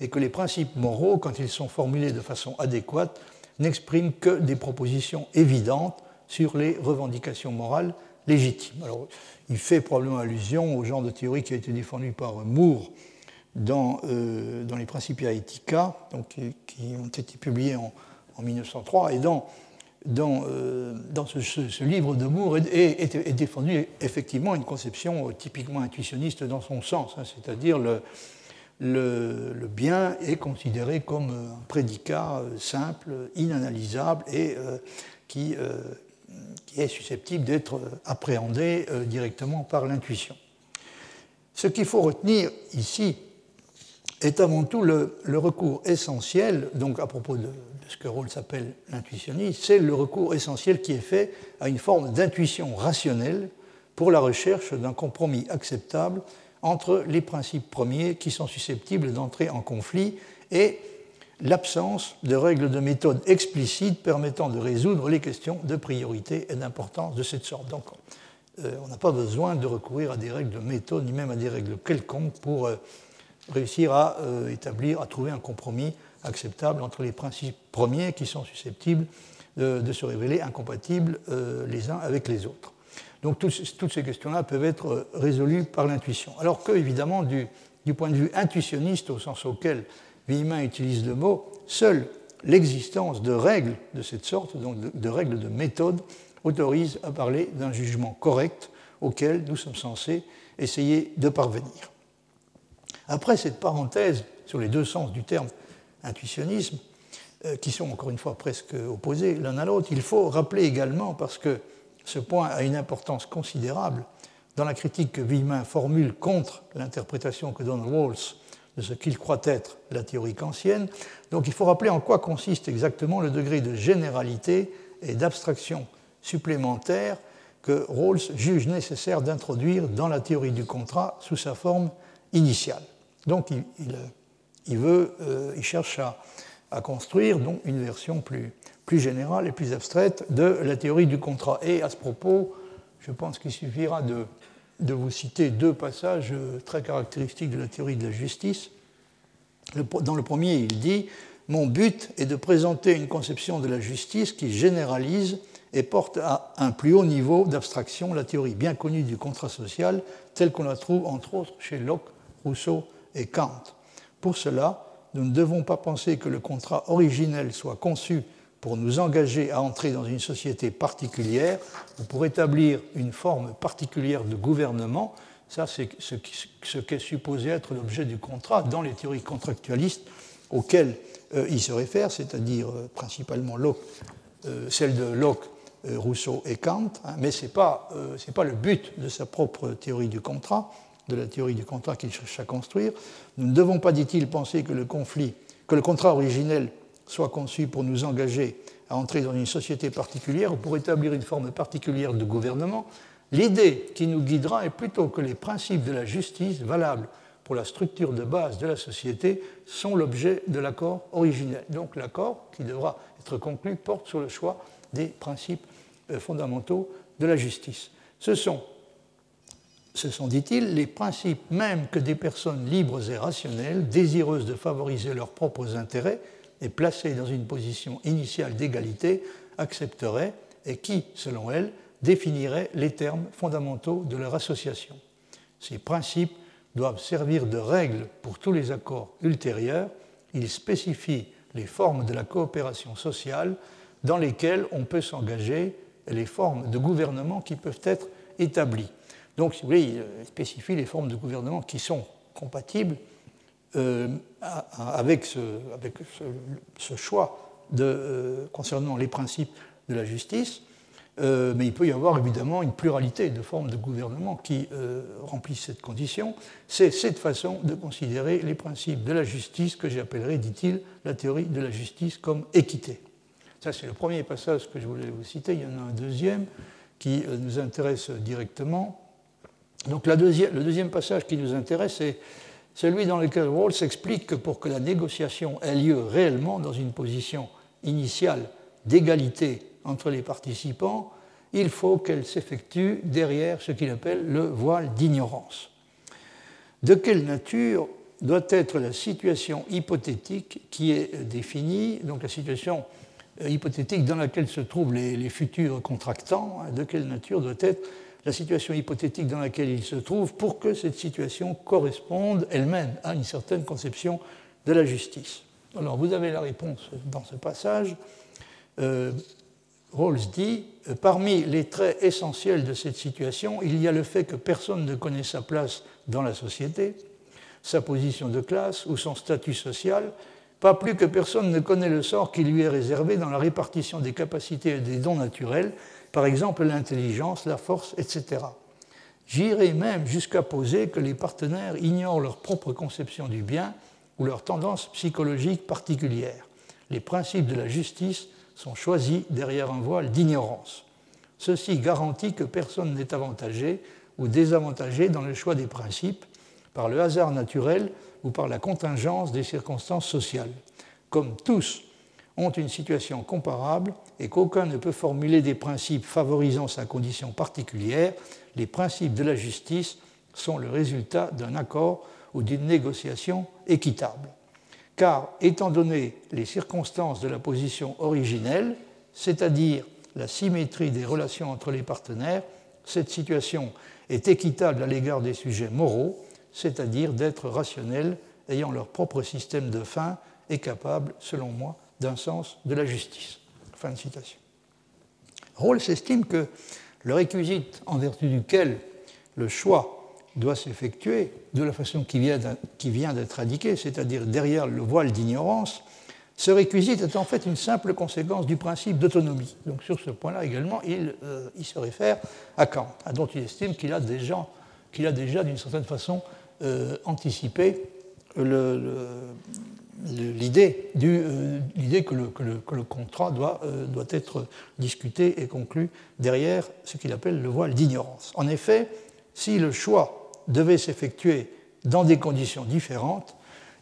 et que les principes moraux, quand ils sont formulés de façon adéquate, n'exprime que des propositions évidentes sur les revendications morales légitimes. Alors, il fait probablement allusion au genre de théorie qui a été défendu par Moore dans, euh, dans les Principia Ethica, donc, qui, ont été publiés en, 1903, et dans, dans, euh, ce, livre de Moore est, est, défendu effectivement une conception typiquement intuitionniste dans son sens, hein, c'est-à-dire le, le, bien est considéré comme un prédicat euh, simple, inanalysable et euh, euh, qui, est susceptible d'être appréhendé directement par l'intuition. Ce qu'il faut retenir ici est avant tout le, recours essentiel, donc à propos de, ce que Rawls appelle l'intuitionnisme, c'est le recours essentiel qui est fait à une forme d'intuition rationnelle pour la recherche d'un compromis acceptable entre les principes premiers qui sont susceptibles d'entrer en conflit et l'absence de règles de méthode explicites permettant de résoudre les questions de priorité et d'importance de cette sorte. Donc, euh, on n'a pas besoin de recourir à des règles de méthode, ni même à des règles quelconques pour euh, réussir à euh, établir, à trouver un compromis acceptable entre les principes premiers qui sont susceptibles de se révéler incompatibles les uns avec les autres. Donc toutes ces questions-là peuvent être euh, résolues par l'intuition. Alors que, évidemment, du, point de vue intuitionniste, au sens auquel Villemin utilise le mot, seule l'existence de règles de cette sorte, donc de, règles de méthode, autorise à parler d'un jugement correct auquel nous sommes censés essayer de parvenir. Après cette parenthèse sur les deux sens du terme intuitionnisme, euh, qui sont encore une fois presque opposés l'un à l'autre, il faut rappeler également, parce que ce point a une importance considérable dans la critique que Villemin formule contre l'interprétation que donne Rawls de ce qu'il croit être la théorie kantienne. Donc il faut rappeler en quoi consiste exactement le degré de généralité et d'abstraction supplémentaire que Rawls juge nécessaire d'introduire dans la théorie du contrat sous sa forme initiale. Donc il, euh, il cherche à, construire donc, une version plus, générale et plus abstraite de la théorie du contrat. Et à ce propos, je pense qu'il suffira de, de, vous citer deux passages très caractéristiques de la théorie de la justice. Dans le premier, il dit Mon but est de présenter une conception de la justice qui généralise et porte à un plus haut niveau d'abstraction la théorie bien connue du contrat social, telle qu'on la trouve entre autres chez Locke, Rousseau et Kant. Pour cela, nous ne devons pas penser que le contrat originel soit conçu pour nous engager à entrer dans une société particulière ou pour établir une forme particulière de gouvernement. Ça, c'est ce qu'est supposé être l'objet du contrat dans les théories contractualistes auxquelles euh, il se réfère, c'est-à-dire euh, principalement euh, celle de Locke, Rousseau et Kant, hein, mais ce n'est pas le but de sa propre théorie du contrat, de la théorie du contrat qu'il cherche à construire. Nous ne devons pas, dit-il, penser que le conflit, que le contrat originel soit conçu pour nous engager à entrer dans une société particulière ou pour établir une forme particulière de gouvernement, l'idée qui nous guidera est plutôt que les principes de la justice valables pour la structure de base de la société sont l'objet de l'accord originel. Donc l'accord qui devra être conclu porte sur le choix des principes euh, fondamentaux de la justice. Ce sont, ce sont dit-il, les principes même que des personnes libres et rationnelles, désireuses de favoriser leurs propres intérêts, et placée dans une position initiale d'égalité, accepterait et qui, selon elle, définirait les termes fondamentaux de leur association. Ces principes doivent servir de règle pour tous les accords ultérieurs. Ils spécifient les formes de la coopération sociale dans lesquelles on peut s'engager, et les formes de gouvernement qui peuvent être établies. Donc, si vous voulez, il spécifie les formes de gouvernement qui sont compatibles euh, avec, ce, choix euh, concernant les principes de la justice. Euh, mais il peut y avoir évidemment une pluralité de formes de gouvernement qui remplissent cette condition. C'est cette façon de considérer les principes de la justice que j'appellerai, dit-il, la théorie de la justice comme équité. Ça, c'est le premier passage que je voulais vous citer. Il y en a un deuxième qui nous intéresse directement. Donc le deuxième passage qui nous intéresse, c'est celui dans lequel Rawls explique que pour que la négociation ait lieu réellement dans une position initiale d'égalité entre les participants, il faut qu'elle s'effectue derrière ce qu'il appelle le voile d'ignorance. De quelle nature doit être la situation hypothétique qui est définie, donc la situation euh, hypothétique dans laquelle se trouvent les, futurs contractants, hein, de quelle nature doit être la situation hypothétique dans laquelle il se trouve pour que cette situation corresponde elle-même à une certaine conception de la justice. Alors vous avez la réponse dans ce passage. Euh, Rawls dit, euh, parmi les traits essentiels de cette situation, il y a le fait que personne ne connaît sa place dans la société, sa position de classe ou son statut social, pas plus que personne ne connaît le sort qui lui est réservé dans la répartition des capacités et des dons naturels par exemple l'intelligence, la force, etc. J'irai même jusqu'à poser que les partenaires ignorent leur propre conception du bien ou leur tendance psychologique particulière. Les principes de la justice sont choisis derrière un voile d'ignorance. Ceci garantit que personne n'est avantagé ou désavantagé dans le choix des principes par le hasard naturel ou par la contingence des circonstances sociales. Comme tous ont une situation comparable et qu'aucun ne peut formuler des principes favorisant sa condition particulière, les principes de la justice sont le résultat d'un accord ou d'une négociation équitable. Car, étant donné les circonstances de la position originelle, c'est-à-dire la symétrie des relations entre les partenaires, cette situation est équitable à l'égard des sujets moraux, c'est-à-dire d'être rationnels, ayant leur propre système de fin et capables, selon moi, d'un sens de la justice. Fin de citation. Rawls estime que le réquisite en vertu duquel le choix doit s'effectuer de la façon qui vient d'être indiquée, c'est-à-dire derrière le voile d'ignorance, ce réquisite est en fait une simple conséquence du principe d'autonomie. Donc sur ce point-là également, il, euh, se réfère à Kant, dont il estime qu'il a déjà, déjà d'une certaine façon euh, anticipé le, l'idée euh, que, le, contrat doit, euh, doit, être discuté et conclu derrière ce qu'il appelle le voile d'ignorance. En effet, si le choix devait s'effectuer dans des conditions différentes,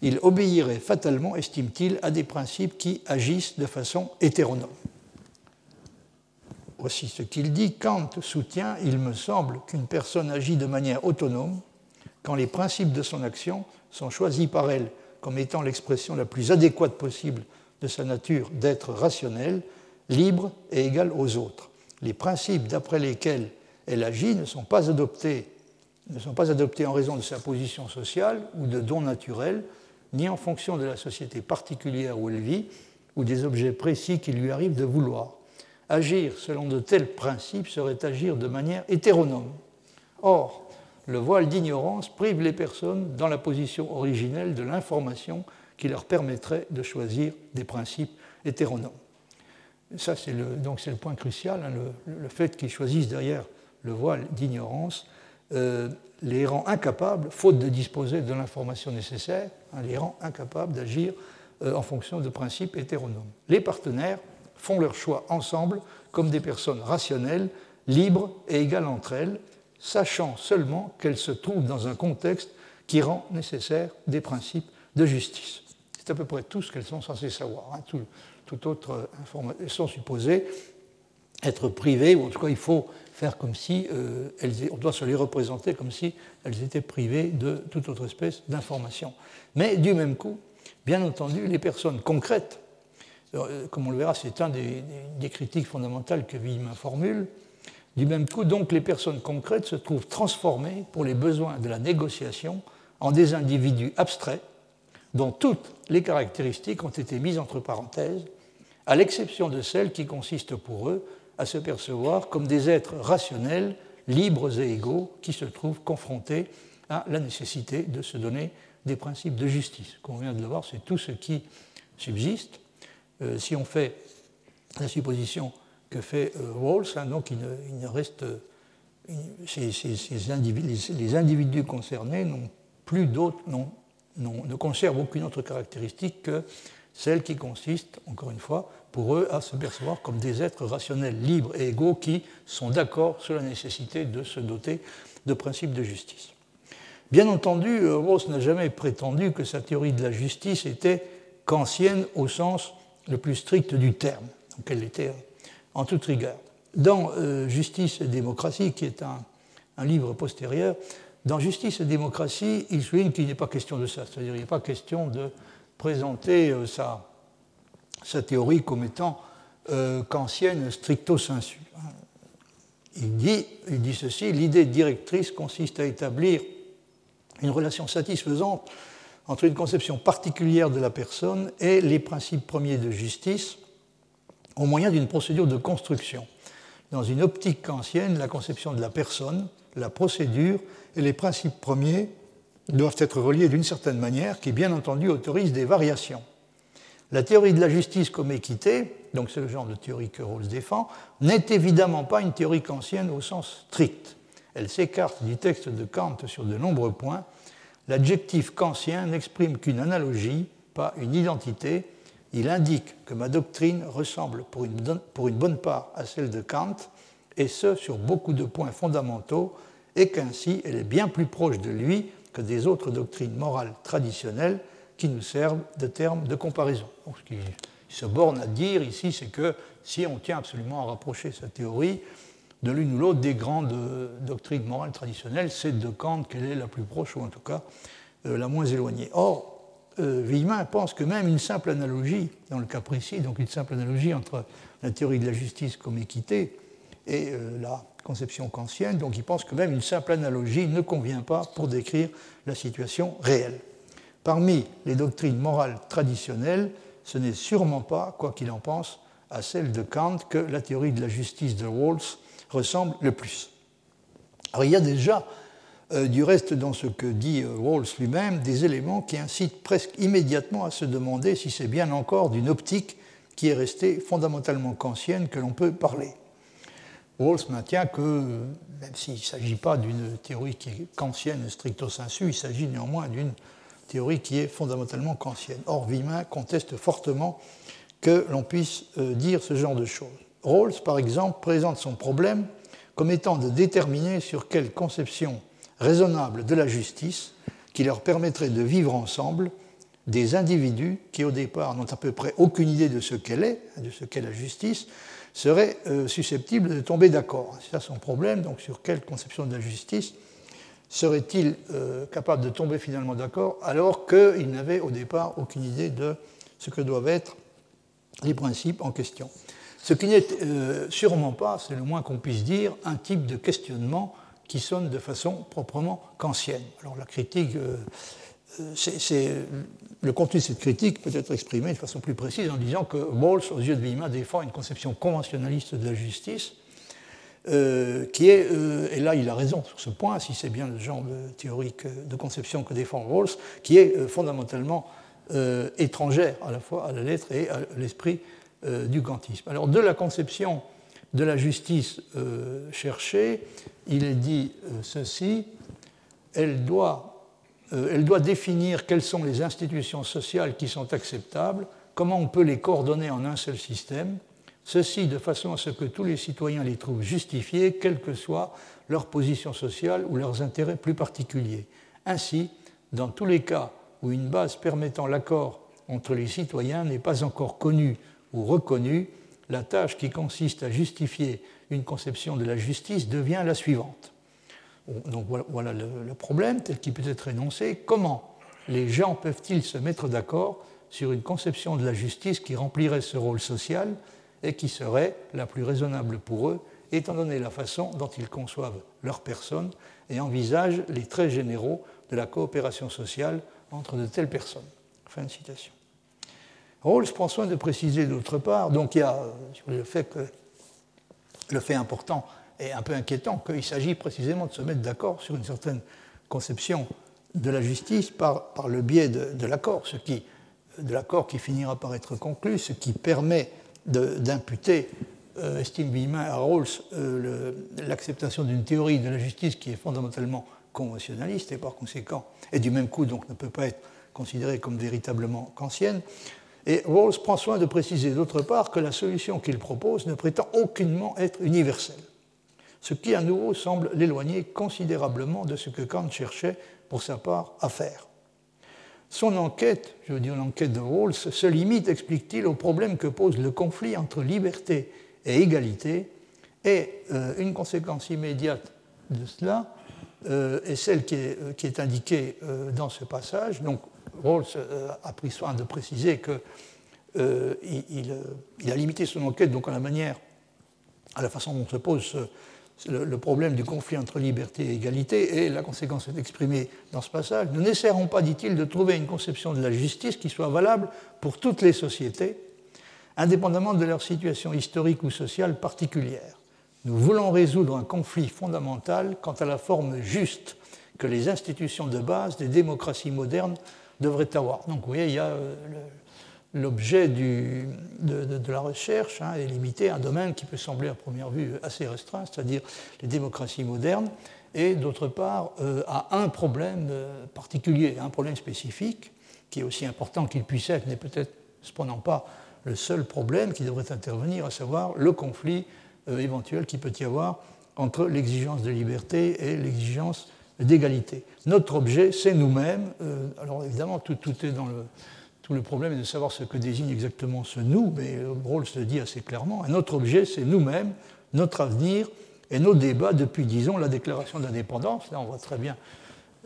il obéirait fatalement, estime-t-il, à des principes qui agissent de façon hétéronome. Voici ce qu'il dit. Kant soutient, il me semble, qu'une personne agit de manière autonome quand les principes de son action sont choisis par elle comme étant l'expression la plus adéquate possible de sa nature d'être rationnel, libre et égal aux autres. Les principes d'après lesquels elle agit ne sont pas adoptés ne sont pas adoptés en raison de sa position sociale ou de dons naturels, ni en fonction de la société particulière où elle vit ou des objets précis qu'il lui arrive de vouloir. Agir selon de tels principes serait agir de manière hétéronome. Or, le voile d'ignorance prive les personnes dans la position originelle de l'information qui leur permettrait de choisir des principes hétéronomes. Ça, c'est le, donc c'est le point crucial, hein, le, fait qu'ils choisissent derrière le voile d'ignorance euh, les rend incapables, faute de disposer de l'information nécessaire, hein, les rend incapables d'agir euh, en fonction de principes hétéronomes. Les partenaires font leur choix ensemble comme des personnes rationnelles, libres et égales entre elles, sachant seulement qu'elle se trouve dans un contexte qui rend nécessaire des principes de justice. C'est à peu près tout ce qu'elles sont censées savoir. Hein. Tout, autre information. Elles sont supposées être privées, ou en tout cas il faut faire comme si euh, on doit se les représenter comme si elles étaient privées de toute autre espèce d'information. Mais du même coup, bien entendu, les personnes concrètes, euh, comme on le verra, c'est un des, des, critiques fondamentales que Villemin formule, du même coup, donc, les personnes concrètes se trouvent transformées pour les besoins de la négociation en des individus abstraits, dont toutes les caractéristiques ont été mises entre parenthèses, à l'exception de celles qui consistent pour eux à se percevoir comme des êtres rationnels, libres et égaux, qui se trouvent confrontés à la nécessité de se donner des principes de justice. Comme on vient de le voir, c'est tout ce qui subsiste. Euh, si on fait la supposition que fait euh, Rawls, hein, donc il ne, reste. individus, les, individus concernés n'ont plus d'autres, ne conservent aucune autre caractéristique que celle qui consiste, encore une fois, pour eux, à se percevoir comme des êtres rationnels, libres et égaux qui sont d'accord sur la nécessité de se doter de principes de justice. Bien entendu, euh, Rawls n'a jamais prétendu que sa théorie de la justice était kantienne au sens le plus strict du terme, donc elle était en toute rigueur. Dans euh, Justice et démocratie, qui est un, livre postérieur, dans Justice et démocratie, il souligne qu'il n'est pas question de ça, c'est-à-dire qu'il n'est pas question de présenter euh, sa, théorie comme étant euh, stricto sensu. Il dit, il dit ceci, l'idée directrice consiste à établir une relation satisfaisante entre une conception particulière de la personne et les principes premiers de justice au moyen d'une procédure de construction. Dans une optique kantienne, la conception de la personne, la procédure et les principes premiers doivent être reliés d'une certaine manière qui, bien entendu, autorise des variations. La théorie de la justice comme équité, donc c'est le genre de théorie que Rawls défend, n'est évidemment pas une théorie kantienne au sens strict. Elle s'écarte du texte de Kant sur de nombreux points l'adjectif kantien n'exprime qu'une analogie, pas une identité. Il indique que ma doctrine ressemble pour une, bonne part à celle de Kant, et ce sur beaucoup de points fondamentaux, et qu'ainsi elle est bien plus proche de lui que des autres doctrines morales traditionnelles qui nous servent de termes de comparaison. ce qu'il se borne à dire ici, c'est que si on tient absolument à rapprocher sa théorie de l'une ou l'autre des grandes euh, doctrines morales traditionnelles, c'est de Kant qu'elle est la plus proche, ou en tout cas euh, la moins éloignée. Euh, pense que même une simple analogie, dans le cas précis, donc une simple analogie entre la théorie de la justice comme équité et euh, la conception kantienne, donc il pense que même une simple analogie ne convient pas pour décrire la situation réelle. Parmi les doctrines morales traditionnelles, ce n'est sûrement pas, quoi qu'il en pense, à celle de Kant que la théorie de la justice de Rawls ressemble le plus. Alors il y a déjà, euh, du reste, dans ce que dit euh, Rawls lui-même, des éléments qui incitent presque immédiatement à se demander si c'est bien encore d'une optique qui est restée fondamentalement kantienne que l'on peut parler. Rawls maintient que, même s'il ne s'agit pas d'une théorie qui est kantienne stricto sensu, il s'agit néanmoins d'une théorie qui est fondamentalement kantienne. Or, Vimin conteste fortement que l'on puisse euh, dire ce genre de choses. Rawls, par exemple, présente son problème comme étant de déterminer sur quelle conception raisonnable de la justice qui leur permettrait de vivre ensemble des individus qui, au départ, n'ont à peu près aucune idée de ce qu'elle est, de ce qu'est la justice, seraient euh, susceptibles de tomber d'accord. C'est ça son problème, donc sur quelle conception de la justice serait-il euh, capable de tomber finalement d'accord alors qu'il n'avait au départ aucune idée de ce que doivent être les principes en question? Ce qui n'est euh, sûrement pas, c'est le moins qu'on puisse dire, un type de questionnement qui sonne de façon proprement kantienne. Alors la critique, euh, euh, c'est, le contenu de cette critique peut être exprimé de façon plus précise en disant que Rawls, aux yeux de Vima, défend une conception conventionnaliste de la justice, qui est, et là il a raison sur ce point, si c'est bien le genre théorique de conception que défend Rawls, qui est fondamentalement étrangère à la fois à la lettre et à l'esprit euh, du kantisme. Alors, de la conception de la justice euh, cherchée, il est dit euh, ceci elle doit, elle doit définir quelles sont les institutions sociales qui sont acceptables, comment on peut les coordonner en un seul système, ceci de façon à ce que tous les citoyens les trouvent justifiés, quelle que soit leur position sociale ou leurs intérêts plus particuliers. Ainsi, dans tous les cas où une base permettant l'accord entre les citoyens n'est pas encore connue ou reconnue, la tâche qui consiste à justifier une conception de la justice devient la suivante. Donc voilà le problème tel qu'il peut être énoncé. Comment les gens peuvent-ils se mettre d'accord sur une conception de la justice qui remplirait ce rôle social et qui serait la plus raisonnable pour eux, étant donné la façon dont ils conçoivent leur personne et envisagent les traits généraux de la coopération sociale entre de telles personnes? Fin de citation. Rawls prend soin de préciser d'autre part, donc il y a le fait que le fait important et un peu inquiétant qu'il s'agit précisément de se mettre d'accord sur une certaine conception de la justice par, par le biais de, l'accord, ce qui, de l'accord qui finira par être conclu, ce qui permet d'imputer, euh, estime Villemin à Rawls, euh, l'acceptation d'une théorie de la justice qui est fondamentalement conventionnaliste et par conséquent, et du même coup donc ne peut pas être considérée comme véritablement kantienne. Et Rawls prend soin de préciser d'autre part que la solution qu'il propose ne prétend aucunement être universelle, ce qui à nouveau semble l'éloigner considérablement de ce que Kant cherchait pour sa part à faire. Son enquête, je veux dire l'enquête de Rawls, se limite, explique-t-il, au problème que pose le conflit entre liberté et égalité, et euh, une conséquence immédiate de cela euh, est celle qui est, euh, indiquée dans ce passage. Rawls a pris soin de préciser qu'il il, a limité son enquête donc à la manière, à la façon dont se pose le, problème du conflit entre liberté et égalité, et la conséquence est exprimée dans ce passage. Nous n'essaierons pas, dit-il, de trouver une conception de la justice qui soit valable pour toutes les sociétés, indépendamment de leur situation historique ou sociale particulière. Nous voulons résoudre un conflit fondamental quant à la forme juste que les institutions de base des démocraties modernes devraient avoir. Donc vous voyez, il y a euh, l'objet de, la recherche hein, est limité à un domaine qui peut sembler à première vue assez restreint, c'est-à-dire les démocraties modernes, et d'autre part euh, à un problème euh, particulier, un problème spécifique, qui est aussi important qu'il puisse être, n'est peut-être cependant pas le seul problème qui devrait intervenir, à savoir le conflit éventuel qui peut y avoir entre l'exigence de liberté et l'exigence d'égalité. Notre objet, c'est nous-mêmes. alors évidemment, tout, est dans le, tout le problème est de savoir ce que désigne exactement ce nous, mais Rawls le dit assez clairement. notre objet, c'est nous-mêmes, notre avenir et nos débats depuis, disons, la déclaration d'indépendance. Là, on voit très bien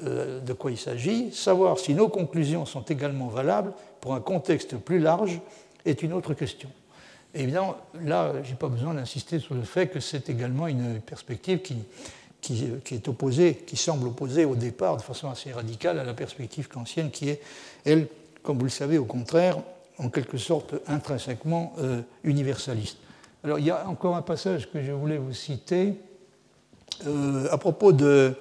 euh, de quoi il s'agit. Savoir si nos conclusions sont également valables pour un contexte plus large est une autre question. évidemment, là, je n'ai pas besoin d'insister sur le fait que c'est également une perspective qui, qui, est opposée, qui semble opposée au départ de façon assez radicale à la perspective kantienne qui est, elle, comme vous le savez, au contraire, en quelque sorte intrinsèquement euh, universaliste. Alors il y a encore un passage que je voulais vous citer euh, à propos de,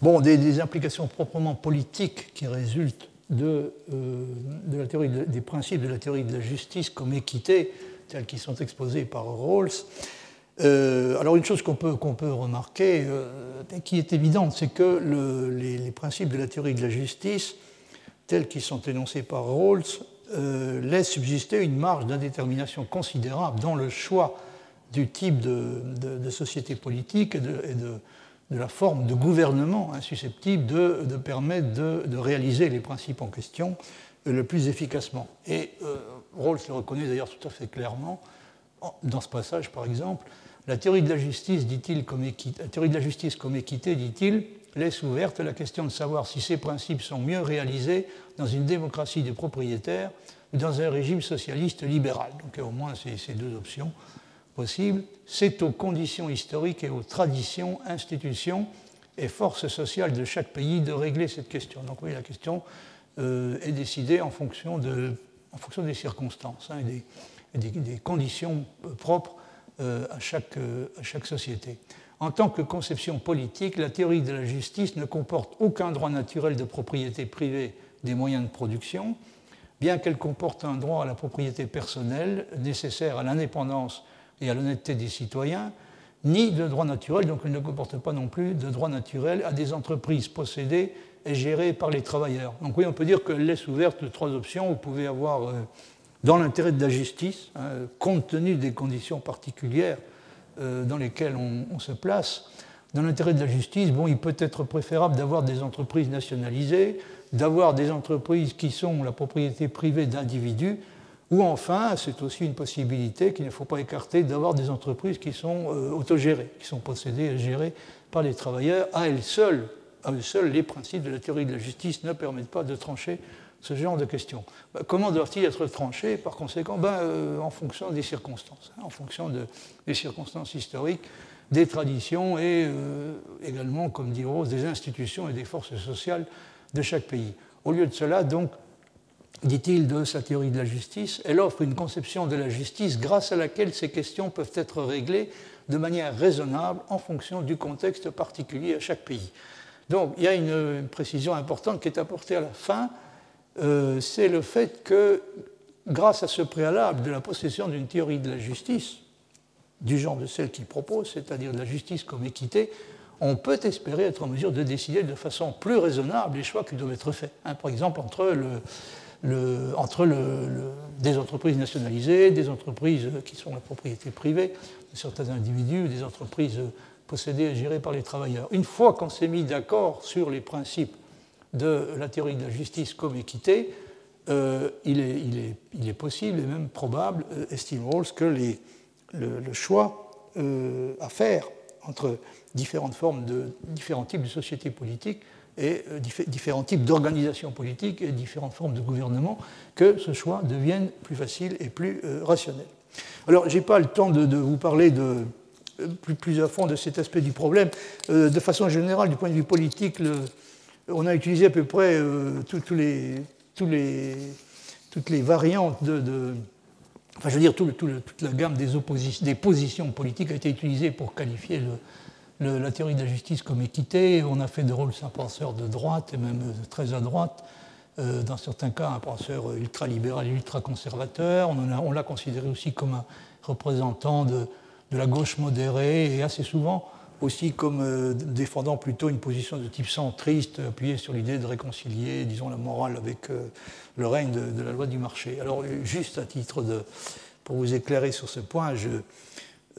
bon, des, implications proprement politiques qui résultent de, euh, la théorie des principes de la théorie de la justice comme équité, tels qu'ils sont exposés par Rawls. Alors une chose qu'on peut, remarquer, qui est évidente, c'est que le, les, principes de la théorie de la justice tels qu'ils sont énoncés par Rawls, euh, laissent subsister une marge d'indétermination considérable dans le choix du type de, société politique et, de, la forme de gouvernement susceptible de, permettre de, réaliser les principes en question le plus efficacement. Et euh, Rawls le reconnaît d'ailleurs tout à fait clairement dans ce passage, par exemple. La théorie de la justice, dit-il, comme équité, la théorie de la justice comme équité, dit-il, laisse ouverte la question de savoir si ces principes sont mieux réalisés dans une démocratie des propriétaires ou dans un régime socialiste libéral. Donc au moins ces deux options possibles. C'est aux conditions historiques et aux traditions, institutions et forces sociales de chaque pays de régler cette question. Donc oui, la question euh, est décidée en fonction, des circonstances hein, et, des, conditions propres euh, à, chaque, euh, à chaque société. En tant que conception politique, la théorie de la justice ne comporte aucun droit naturel de propriété privée des moyens de production, bien qu'elle comporte un droit à la propriété personnelle nécessaire à l'indépendance et à l'honnêteté des citoyens, ni de droit naturel, donc elle ne comporte pas non plus de droit naturel à des entreprises possédées et gérées par les travailleurs. Donc oui, on peut dire qu'elle laisse ouverte trois options. Vous pouvez avoir, euh, dans l'intérêt de la justice, hein, compte tenu des conditions particulières euh, dans lesquels on, se place, dans l'intérêt de la justice, bon, il peut être préférable d'avoir des entreprises nationalisées, d'avoir des entreprises qui sont la propriété privée d'individus, ou enfin, c'est aussi une possibilité qu'il ne faut pas écarter, d'avoir des entreprises qui sont euh, autogérées, qui sont possédées et gérées par les travailleurs. À elles seules, à elles seules, les principes de la théorie de la justice ne permettent pas de trancher ce genre de questions. Bah, comment doivent-ils être tranchés Par conséquent, ben, euh, en fonction des circonstances, hein, en fonction des circonstances historiques, des traditions et euh, également, comme dit Rose, des institutions et des forces sociales de chaque pays. Au lieu de cela, donc, dit-il, de sa théorie de la justice. Elle offre une conception de la justice grâce à laquelle ces questions peuvent être réglées de manière raisonnable en fonction du contexte particulier à chaque pays. Donc il y a une, précision importante qui est apportée à la fin, euh, c'est le fait que grâce à ce préalable de la possession d'une théorie de la justice, du genre de celle qu'il propose, c'est-à-dire de la justice comme équité, on peut espérer être en mesure de décider de façon plus raisonnable les choix qui doivent être faits. Hein. par exemple, entre, des entreprises nationalisées, des entreprises qui sont la propriété privée de certains individus, des entreprises possédées et gérées par les travailleurs. Une fois qu'on s'est mis d'accord sur les principes de la théorie de la justice comme équité, euh, il, est, possible et même probable, euh, estime Rawls, que le, choix euh, à faire entre différentes formes de différents types de sociétés politiques et différents types d'organisations politiques et différentes formes de gouvernement, que ce choix devienne plus facile et plus rationnel. Alors, je n'ai pas le temps de, vous parler de, plus, plus, à fond de cet aspect du problème. de façon générale, du point de vue politique, on a utilisé à peu près les, toutes les variantes de, enfin je veux dire, toute la gamme des, positions politiques a été utilisée pour qualifier la théorie de la justice comme équité. On a fait de Rawls un penseur de droite et même très à droite. Euh, dans certains cas, un penseur ultralibéral et ultra-conservateur. On l'a considéré aussi comme un représentant de, la gauche modérée et assez souvent aussi comme euh, défendant plutôt une position de type centriste, appuyée sur l'idée de réconcilier, disons, la morale avec euh, le règne de, la loi du marché. Alors, juste à titre de. pour vous éclairer sur ce point,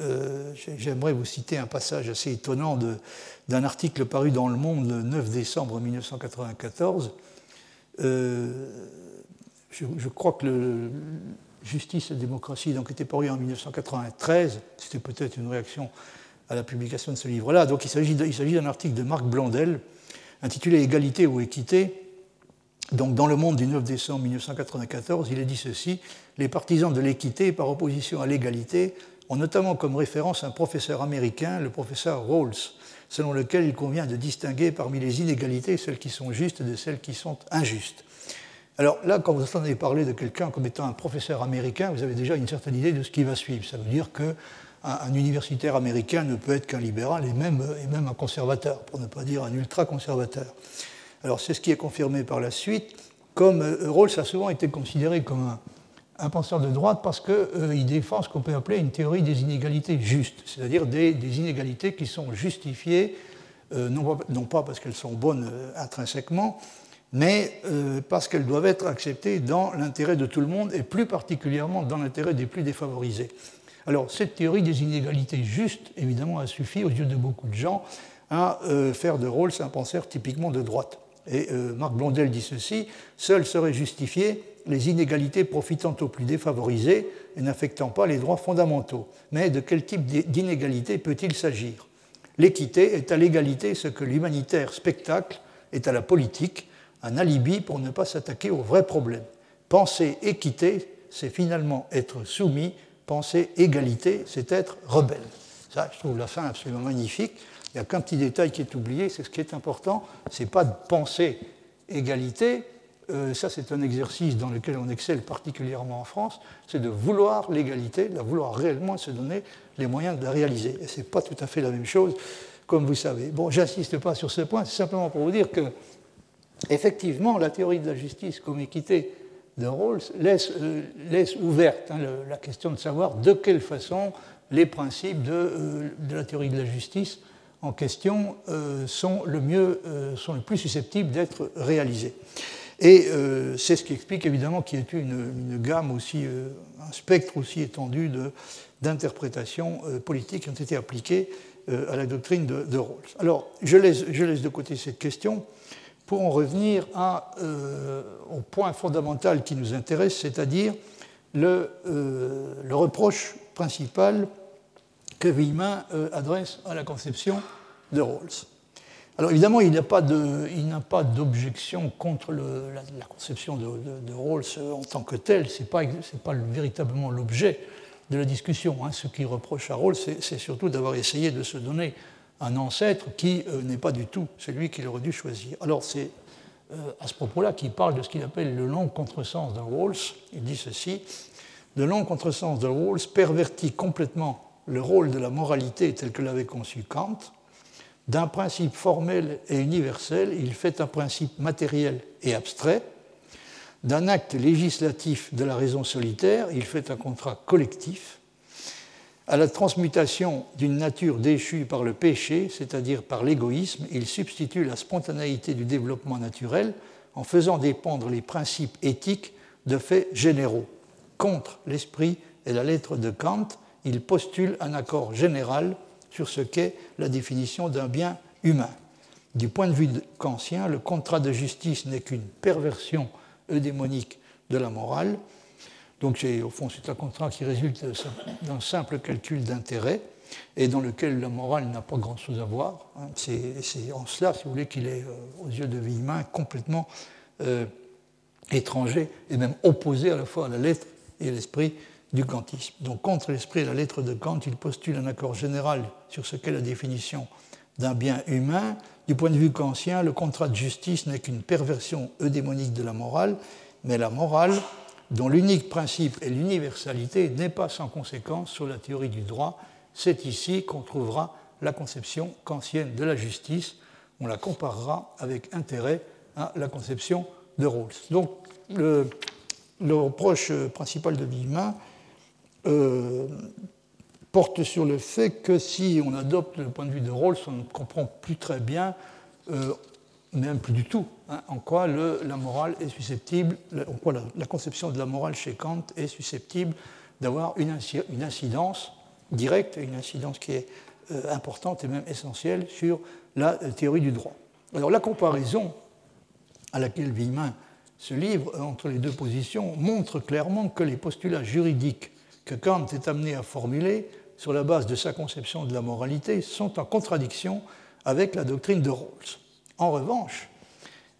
euh, j'aimerais vous citer un passage assez étonnant d'un article paru dans Le Monde le 9 décembre 1994. je, crois que le, Justice et démocratie donc, était paru en 1993. C'était peut-être une réaction à la publication de ce livre-là. Donc il s'agit d'un article de Marc Blondel intitulé Égalité ou équité. Donc dans le monde du 9 décembre 1994, il est dit ceci Les partisans de l'équité par opposition à l'égalité ont notamment comme référence un professeur américain, le professeur Rawls, selon lequel il convient de distinguer parmi les inégalités celles qui sont justes de celles qui sont injustes. Alors là, quand vous entendez parler de quelqu'un comme étant un professeur américain, vous avez déjà une certaine idée de ce qui va suivre. Ça veut dire que un, universitaire américain ne peut être qu'un libéral et même, un conservateur, pour ne pas dire un ultra-conservateur. Alors c'est ce qui est confirmé par la suite, comme euh, Rawls a souvent été considéré comme un, penseur de droite parce qu'il euh, défend ce qu'on peut appeler une théorie des inégalités justes, c'est-à-dire des, inégalités qui sont justifiées, euh, non, pas parce qu'elles sont bonnes intrinsèquement, mais parce qu'elles doivent être acceptées dans l'intérêt de tout le monde et plus particulièrement dans l'intérêt des plus défavorisés. Alors, cette théorie des inégalités justes, évidemment, a suffi aux yeux de beaucoup de gens à euh, faire de Rawls un penseur typiquement de droite. Et euh, Marc Blondel dit ceci Seules seraient justifiées les inégalités profitant aux plus défavorisés et n'affectant pas les droits fondamentaux. Mais de quel type d'inégalité peut-il s'agir? L'équité est à l'égalité ce que l'humanitaire spectacle est à la politique, un alibi pour ne pas s'attaquer aux vrais problèmes. Penser équité, c'est finalement être soumis penser égalité, c'est être rebelle. Ça, je trouve la fin absolument magnifique. Il n'y a qu'un petit détail qui est oublié, c'est ce qui est important, ce n'est pas de penser égalité, euh, ça c'est un exercice dans lequel on excelle particulièrement en France, c'est de vouloir l'égalité, de vouloir réellement se donner les moyens de la réaliser. Et ce n'est pas tout à fait la même chose, comme vous savez. Bon, j'insiste pas sur ce point, c'est simplement pour vous dire que, effectivement, la théorie de la justice comme équité de Rawls laisse, euh, laisse ouverte hein, la question de savoir de quelle façon les principes de, euh, la théorie de la justice en question euh, sont, le mieux, sont le plus susceptibles d'être réalisés. Et c'est ce qui explique évidemment qu'il y ait eu une, gamme aussi, un spectre aussi étendu d'interprétations politiques qui ont été appliquées à la doctrine de, Rawls. Alors, je laisse de côté cette question pour en revenir euh, au point fondamental qui nous intéresse, c'est-à-dire le, euh, reproche principal que Villemin euh, adresse à la conception de Rawls. Alors évidemment, il n'a pas d'objection contre la, conception de, Rawls en tant que telle, ce n'est pas, pas, véritablement l'objet de la discussion. Hein. Ce qu'il reproche à Rawls, c'est surtout d'avoir essayé de se donner un ancêtre qui euh, n'est pas du tout celui qu'il aurait dû choisir. Alors c'est à ce propos-là qui parle de ce qu'il appelle le long contresens de Rawls. Il dit ceci Le long contresens de Rawls pervertit complètement le rôle de la moralité tel que l'avait conçu Kant. D'un principe formel et universel, il fait un principe matériel et abstrait. D'un acte législatif de la raison solitaire, il fait un contrat collectif à la transmutation d'une nature déchue par le péché, c'est-à-dire par l'égoïsme, il substitue la spontanéité du développement naturel en faisant dépendre les principes éthiques de faits généraux. Contre l'esprit et la lettre de Kant, il postule un accord général sur ce qu'est la définition d'un bien humain. Du point de vue kantien, le contrat de justice n'est qu'une perversion eudémonique de la morale, donc au fond, c'est un contrat qui résulte d'un simple calcul d'intérêt et dans lequel la morale n'a pas grand-chose à voir. Hein. C'est en cela, si vous voulez, qu'il est, euh, aux yeux de Villemin, complètement euh, étranger et même opposé à la fois à la lettre et à l'esprit du kantisme. Donc contre l'esprit et la lettre de Kant, il postule un accord général sur ce qu'est la définition d'un bien humain. Du point de vue kantien, le contrat de justice n'est qu'une perversion eudémonique de la morale, mais la morale dont l'unique principe est l'universalité, n'est pas sans conséquence sur la théorie du droit. C'est ici qu'on trouvera la conception kantienne de la justice. On la comparera avec intérêt à la conception de Rawls. Donc, le, reproche principal de Villemin euh, porte sur le fait que si on adopte le point de vue de Rawls, on ne comprend plus très bien euh, même plus du tout, hein, en quoi la morale est susceptible, en quoi la, conception de la morale chez Kant est susceptible d'avoir une, incidence directe, une incidence qui est euh, importante et même essentielle sur la euh, théorie du droit. Alors la comparaison à laquelle Villemin se livre euh, entre les deux positions montre clairement que les postulats juridiques que Kant est amené à formuler sur la base de sa conception de la moralité sont en contradiction avec la doctrine de Rawls. En revanche,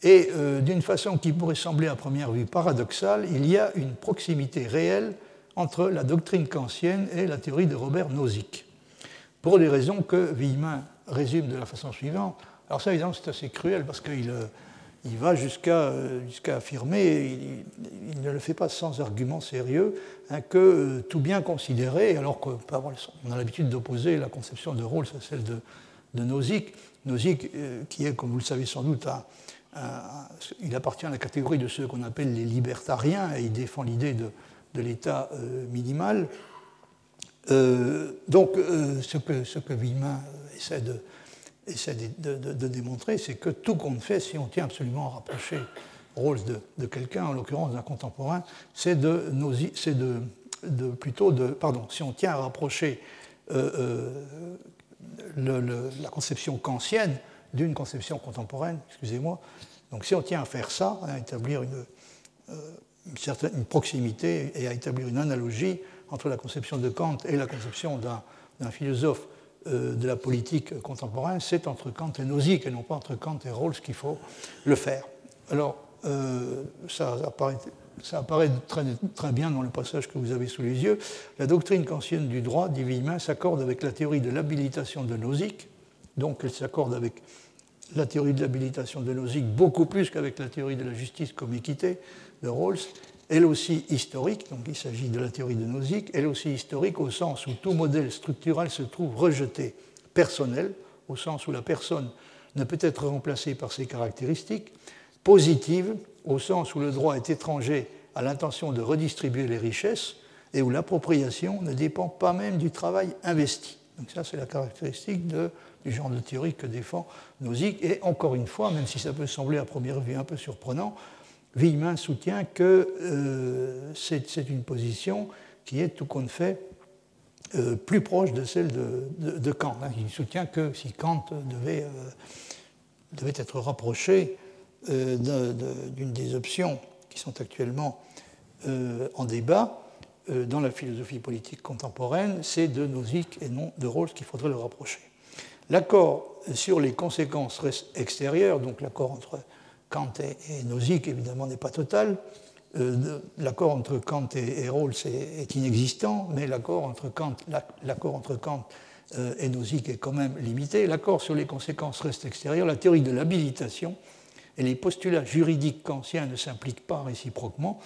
et euh, d'une façon qui pourrait sembler à première vue paradoxale, il y a une proximité réelle entre la doctrine kantienne et la théorie de Robert Nozick, pour des raisons que Villemin résume de la façon suivante. Alors ça, évidemment, c'est assez cruel parce qu'il euh, il va jusqu'à euh, affirmer, il, ne le fait pas sans argument sérieux, hein, que tout bien considéré, alors qu'on a l'habitude d'opposer la conception de Rawls à celle de, Nozick, Nozick, qui est, comme vous le savez sans doute, il appartient à la catégorie de ceux qu'on appelle les libertariens et il défend l'idée de, l'État euh, minimal. Euh, donc, ce que, ce que Villemin essaie de, essaie de, démontrer, c'est que tout compte fait, si on tient absolument à rapprocher Rawls de, quelqu'un, en l'occurrence d'un contemporain, c'est de, de, plutôt de, pardon, si on tient à rapprocher la conception kantienne d'une conception contemporaine, excusez-moi. Donc si on tient à faire ça, à établir une, euh, certaine, une, proximité et à établir une analogie entre la conception de Kant et la conception d'un philosophe euh, de la politique contemporaine, c'est entre Kant et Nozick et non pas entre Kant et Rawls qu'il faut le faire. Alors, euh, ça apparaît ça apparaît très, très, bien dans le passage que vous avez sous les yeux, la doctrine kantienne du droit, Villemin, s'accorde avec la théorie de l'habilitation de Nozick, donc elle s'accorde avec la théorie de l'habilitation de Nozick beaucoup plus qu'avec la théorie de la justice comme équité de Rawls, elle aussi historique, donc il s'agit de la théorie de Nozick, elle aussi historique au sens où tout modèle structural se trouve rejeté, personnel, au sens où la personne ne peut être remplacée par ses caractéristiques, positive, au sens où le droit est étranger à l'intention de redistribuer les richesses et où l'appropriation ne dépend pas même du travail investi. Donc ça, c'est la caractéristique du genre de théorie que défend Nozick. Et encore une fois, même si ça peut sembler à première vue un peu surprenant, Villemin soutient que euh, c'est une position qui est tout compte fait euh, plus proche de celle de, Kant. Hein. Il soutient que si Kant devait, euh, être rapproché d'une des options qui sont actuellement en débat dans la philosophie politique contemporaine, c'est de Nozick et non de Rawls qu'il faudrait le rapprocher. L'accord sur les conséquences extérieures, donc l'accord entre Kant et Nozick évidemment n'est pas total, l'accord entre Kant et Rawls est, inexistant, mais l'accord entre Kant, entre Kant et Nozick est quand même limité. L'accord sur les conséquences reste extérieur. La théorie de l'habilitation et les postulats juridiques kantiens ne s'impliquent pas réciproquement,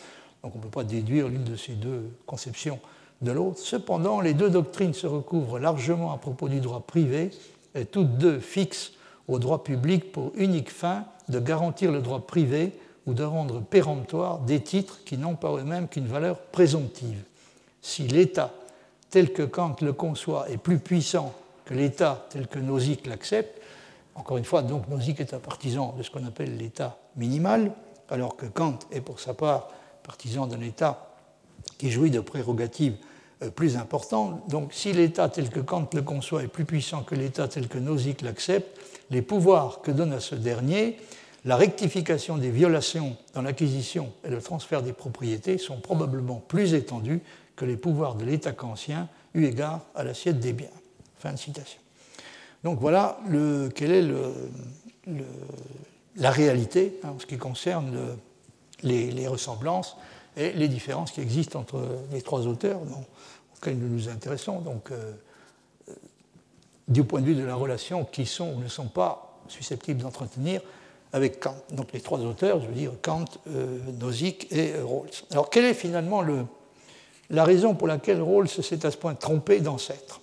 donc on ne peut pas déduire l'une de ces deux conceptions de l'autre. Cependant, les deux doctrines se recouvrent largement à propos du droit privé et toutes deux fixent au droit public pour unique fin de garantir le droit privé ou de rendre péremptoire des titres qui n'ont pas eux-mêmes qu'une valeur présomptive. Si l'État, tel que Kant le conçoit, est plus puissant que l'État tel que Nozick l'accepte, encore une fois, donc Nozick est un partisan de ce qu'on appelle l'État minimal, alors que Kant est pour sa part partisan d'un État qui jouit de prérogatives euh, plus importantes. Donc si l'État tel que Kant le conçoit est plus puissant que l'État tel que Nozick l'accepte, les pouvoirs que donne à ce dernier la rectification des violations dans l'acquisition et le transfert des propriétés sont probablement plus étendus que les pouvoirs de l'État kantien eu égard à l'assiette des biens. Fin de citation. Donc voilà le, quelle est le, la réalité hein, en ce qui concerne les, ressemblances et les différences qui existent entre les trois auteurs dont, auxquels nous nous intéressons. Donc, euh, euh, du point de vue de la relation qui sont ou ne sont pas susceptibles d'entretenir avec Kant. Donc les trois auteurs, je veux dire Kant, euh, Nozick et Rawls. Alors quelle est finalement le, la raison pour laquelle Rawls s'est à ce point trompé d'ancêtre?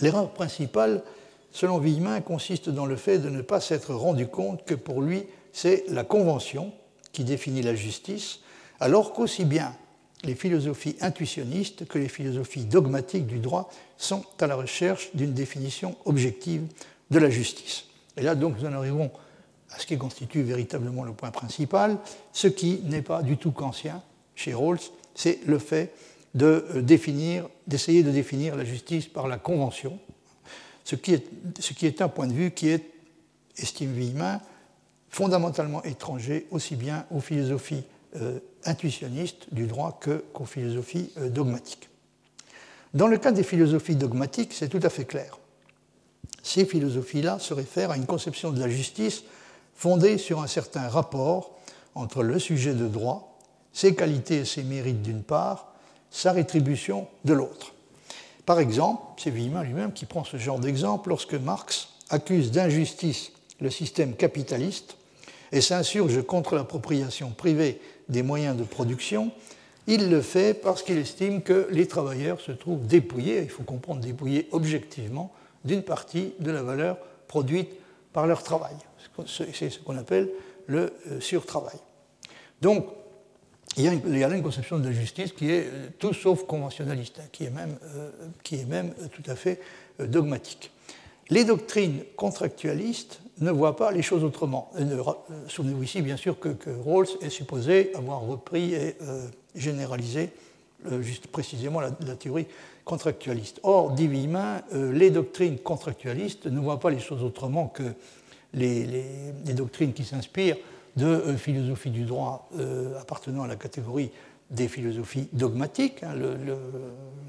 L'erreur principale, selon Villemin, consiste dans le fait de ne pas s'être rendu compte que pour lui, c'est la convention qui définit la justice, alors qu'aussi bien les philosophies intuitionnistes que les philosophies dogmatiques du droit sont à la recherche d'une définition objective de la justice. Et là, donc, nous en arrivons à ce qui constitue véritablement le point principal, ce qui n'est pas du tout kantien chez Rawls, c'est le fait euh, d'essayer de définir la justice par la convention, ce qui est, ce qui est un point de vue qui est, estime Villemin, fondamentalement étranger aussi bien aux philosophies euh, intuitionnistes du droit qu'aux philosophies euh, dogmatiques. Dans le cas des philosophies dogmatiques, c'est tout à fait clair. Ces philosophies-là se réfèrent à une conception de la justice fondée sur un certain rapport entre le sujet de droit, ses qualités et ses mérites d'une part, sa rétribution de l'autre. Par exemple, c'est Villemin lui-même qui prend ce genre d'exemple lorsque Marx accuse d'injustice le système capitaliste et s'insurge contre l'appropriation privée des moyens de production, il le fait parce qu'il estime que les travailleurs se trouvent dépouillés, il faut comprendre dépouillés objectivement, d'une partie de la valeur produite par leur travail. C'est ce qu'on appelle le euh, surtravail. Donc, il y, a une, une, conception de la justice qui est euh, tout sauf conventionnaliste, hein, qui est même, euh, qui est même tout à fait dogmatique. Les doctrines contractualistes ne voient pas les choses autrement. Souvenez-vous ici, bien sûr, que, Rawls est supposé avoir repris et généralisé juste précisément la, théorie contractualiste. Or, dit Villemin, les doctrines contractualistes ne voient pas les choses autrement que les, doctrines qui s'inspirent de euh, philosophie du droit euh, appartenant à la catégorie des philosophies dogmatiques. Hein,